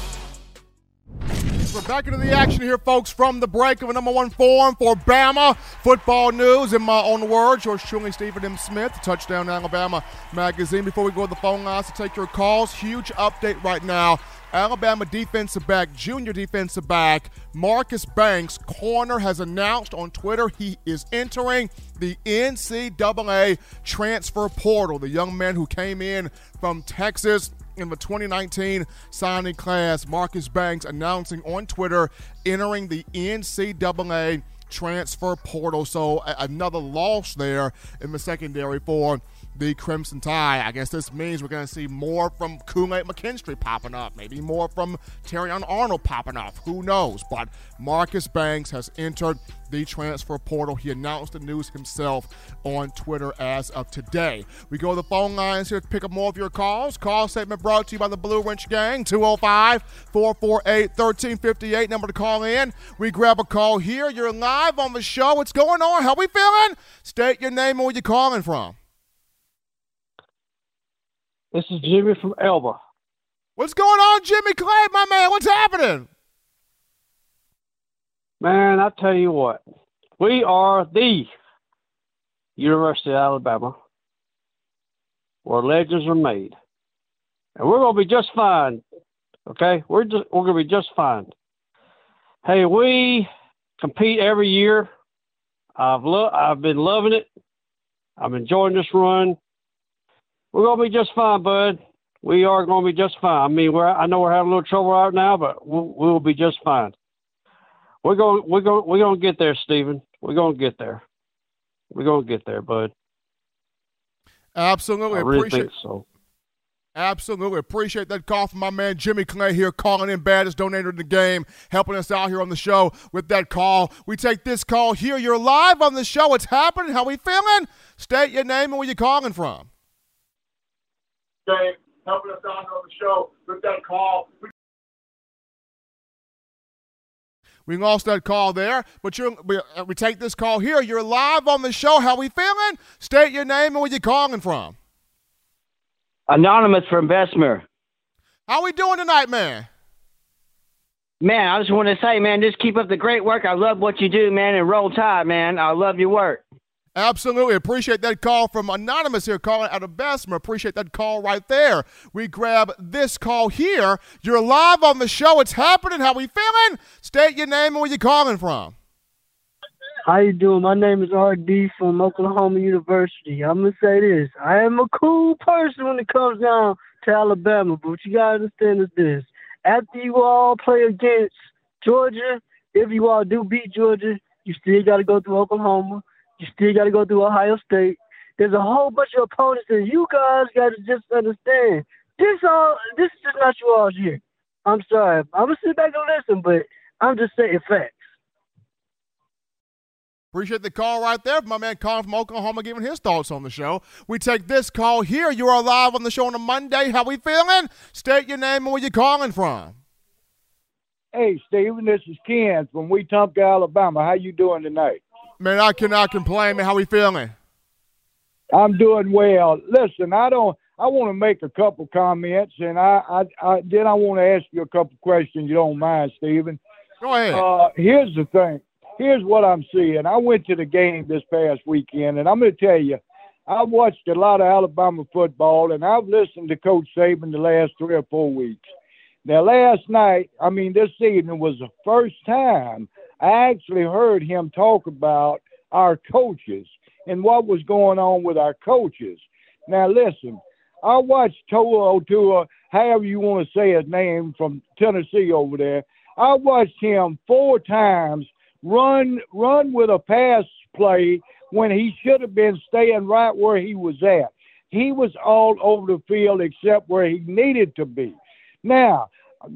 We're back into the action here, folks, from the break of a number one form for Bama football news. In my own words, yours truly, Stephen M. Smith, Touchdown Alabama magazine. Before we go to the phone lines to take your calls, huge update right now. Alabama defensive back, junior defensive back, Marcus Banks, corner, has announced on Twitter he is entering the NCAA transfer portal. The young man who came in from Texas in the 2019 signing class, Marcus Banks announcing on Twitter entering the NCAA transfer portal. So another loss there in the secondary for the Crimson Tide. I guess this means we're going to see more from Kool-Aid McKinstry popping up, maybe more from Terrion Arnold popping up. Who knows? But Marcus Banks has entered the transfer portal. He announced the news himself on Twitter as of today. We go to the phone lines here to pick up more of your calls. Call statement brought to you by the Blue Wrench Gang, 205 448 1358. Number to call in. We grab a call here. You're live on the show. What's going on? How we feeling? State your name and where you're calling from. This is Jimmy from Elba. What's going on, Jimmy Clay, my man? What's happening? Man, I tell you what, we are the University of Alabama, where legends are made, and we're gonna be just fine. Okay, we're just we're gonna be just fine. Hey, we compete every year. I've lo- I've been loving it. I'm enjoying this run. We're gonna be just fine, bud. We are gonna be just fine. I mean, we're I know we're having a little trouble right now, but we'll, we'll be just fine. We're going we're going we're gonna get there, Stephen. We're gonna get there. We're gonna get there, bud. Absolutely. I really appreciate think so. Absolutely. Appreciate that call from my man Jimmy Clay here, calling in baddest donator in the game, helping us out here on the show with that call. We take this call here. You're live on the show. What's happening? How we feeling? State your name and where you're calling from. Game, helping us out on the show with that call. We lost that call there, but you're, we, uh, we take this call here. You're live on the show. How we feeling? State your name and where you calling from. Anonymous from Bessemer. How we doing tonight, man? Man, I just want to say, man, just keep up the great work. I love what you do, man, and roll tide, man. I love your work. Absolutely. Appreciate that call from Anonymous here calling out of Bessemer. Appreciate that call right there. We grab this call here. You're live on the show. It's happening. How we feeling? State your name and where you're calling from. How you doing? My name is RD from Oklahoma University. I'm gonna say this: I am a cool person when it comes down to Alabama, but what you gotta understand is this: after you all play against Georgia, if you all do beat Georgia, you still gotta go through Oklahoma. You still gotta go through Ohio State. There's a whole bunch of opponents, that you guys gotta just understand this all. This is just not you all's year. I'm sorry. I'm gonna sit back and listen, but I'm just saying facts. Appreciate the call right there. My man calling from Oklahoma giving his thoughts on the show. We take this call here. You are live on the show on a Monday. How we feeling? State your name and where you calling from. Hey, Stephen, this is Ken from Wetumpka, Alabama. How you doing tonight? Man, I cannot complain. Man, how we feeling? I'm doing well. Listen, I don't. I want to make a couple comments, and I, I, I then I want to ask you a couple questions. You don't mind, Stephen? Go ahead. Uh, here's the thing. Here's what I'm seeing. I went to the game this past weekend, and I'm going to tell you, I've watched a lot of Alabama football, and I've listened to Coach Saban the last three or four weeks. Now, last night, I mean, this evening was the first time I actually heard him talk about our coaches and what was going on with our coaches. Now, listen, I watched Toa Otua, however you want to say his name, from Tennessee over there. I watched him four times run run with a pass play when he should have been staying right where he was at. He was all over the field except where he needed to be. Now,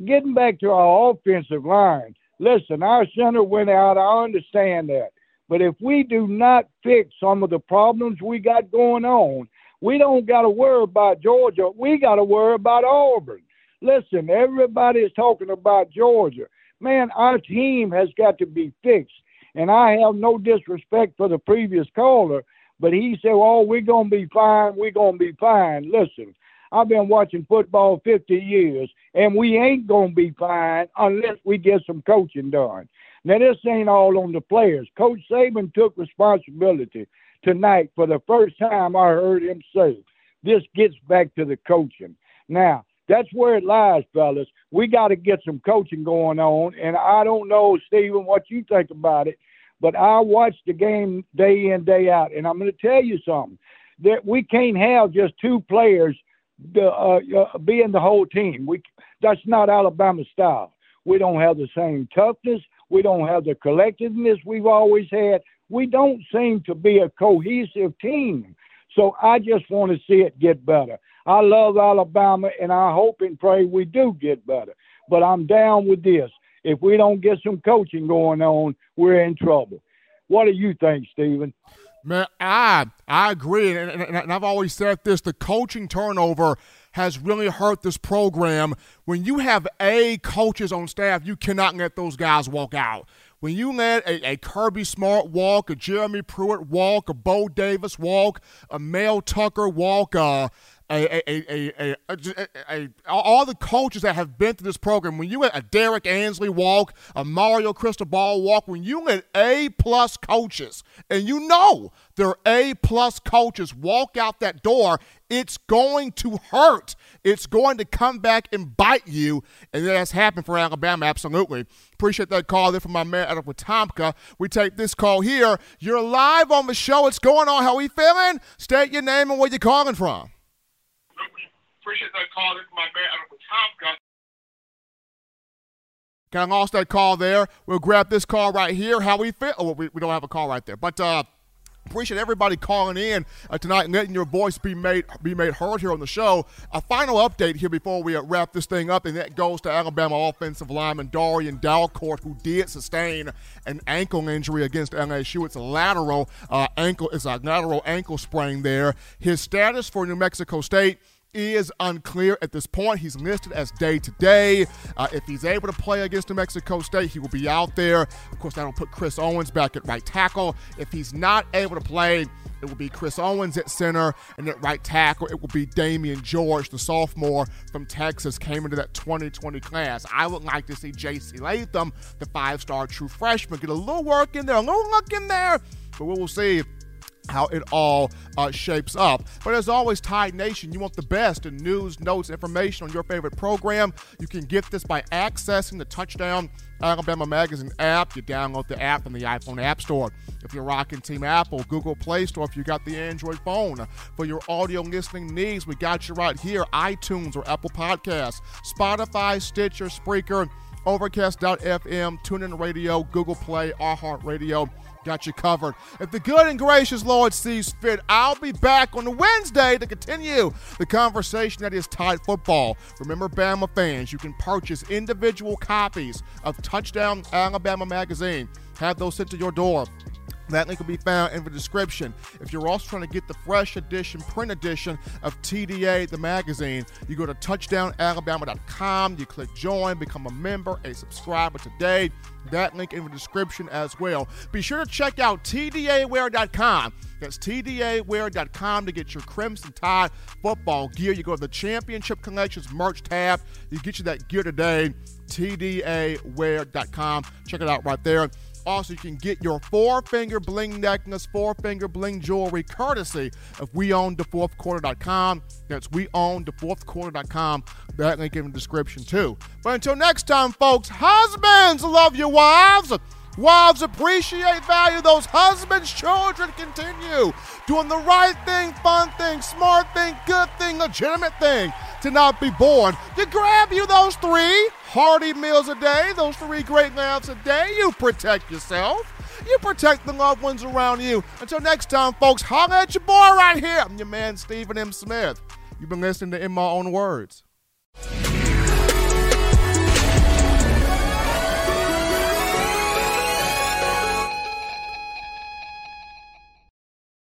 getting back to our offensive line, listen, our center went out. I understand that. But if we do not fix some of the problems we got going on, we don't got to worry about Georgia. We got to worry about Auburn. Listen, everybody is talking about Georgia. Man, our team has got to be fixed. And I have no disrespect for the previous caller, but he said, Oh, we're going to be fine. We're going to be fine. Listen, I've been watching football 50 years, and we ain't going to be fine unless we get some coaching done. Now, this ain't all on the players. Coach Saban took responsibility tonight for the first time I heard him say, This gets back to the coaching. Now, that's where it lies, fellas. We got to get some coaching going on. And I don't know, Stephen, what you think about it, but I watch the game day in, day out. And I'm going to tell you something that we can't have just two players the, uh, uh, being the whole team. We That's not Alabama style. We don't have the same toughness. We don't have the collectiveness we've always had. We don't seem to be a cohesive team. So I just want to see it get better. I love Alabama, and I hope and pray we do get better. But I'm down with this. If we don't get some coaching going on, we're in trouble. What do you think, Stephen? Man, I I agree, and, and, and, I've always said this: the coaching turnover has really hurt this program. When you have A coaches on staff, you cannot let those guys walk out. When you let a, a Kirby Smart walk, a Jeremy Pruitt walk, a Bo Davis walk, a Mel Tucker walk, uh, a, a, a, a, all the coaches that have been through this program, when you let a Derrick Ansley walk, a Mario Cristobal walk, when you let A plus coaches, and you know they're A plus coaches walk out that door, it's going to hurt. It's going to come back and bite you, and that's happened for Alabama, absolutely. Appreciate that call there from my man out of Wetumpka. We take this call here. You're live on the show. What's going on? How are you feeling? State your name and where you're calling from. Appreciate that call from my man out of lost that call there. We'll grab this call right here. How we feel? Oh, we, we don't have a call right there. But uh, Appreciate everybody calling in uh, tonight and letting your voice be made be made heard here on the show. A final update here before we uh, wrap this thing up, and that goes to Alabama offensive lineman Darrian Dalcourt, who did sustain an ankle injury against LSU. It's a lateral uh, ankle, it's a lateral ankle sprain there. His status for New Mexico State is unclear at this point. He's listed as day to day. Uh, if he's able to play against New Mexico State, he will be out there. Of course, that'll put Chris Owens back at right tackle. If he's not able to play, it will be Chris Owens at center, and at right tackle, it will be Damieon George, the sophomore from Texas, came into that 2020 class. I would like to see J.C. Latham, the five star true freshman, get a little work in there, a little look in there, but we will see how it all uh, shapes up. But as always, Tide Nation, you want the best in news, notes, information on your favorite program. You can get this by accessing the Touchdown Alabama Magazine app. You download the app from the iPhone App Store. If you're rocking Team Apple, Google Play Store, if you got the Android phone. For your audio listening needs, we got you right here iTunes or Apple Podcasts, Spotify, Stitcher, Spreaker, Overcast.fm, TuneIn Radio, Google Play, iHeartRadio got you covered. If the good and gracious Lord sees fit, I'll be back on Wednesday to continue the conversation that is Tide football. Remember, Bama fans, you can purchase individual copies of Touchdown Alabama magazine. Have those sent to your door. That link will be found in the description. If you're also trying to get the fresh edition, print edition of TDA, the magazine, you go to touchdownalabama.com, you click join, become a member, a subscriber today. That link in the description as well. Be sure to check out TDAwear.com. That's TDAwear.com to get your Crimson Tide football gear. You go to the Championship Collections merch tab. You get you that gear today. TDAwear.com. Check it out right there. Also, you can get your four finger bling necklace, four finger bling jewelry courtesy of WeOwnTheFourthQuarter.com. That's WeOwnTheFourthQuarter.com. That link in the description too. But until next time, folks, husbands love your wives. Wives appreciate, value those husbands. Children continue doing the right thing, fun thing, smart thing, good thing, legitimate thing to not be born. To grab you those three hearty meals a day, those three great laughs a day, you protect yourself. You protect the loved ones around you. Until next time, folks, holler at your boy right here. I'm your man, Stephen M. Smith. You've been listening to In My Own Words.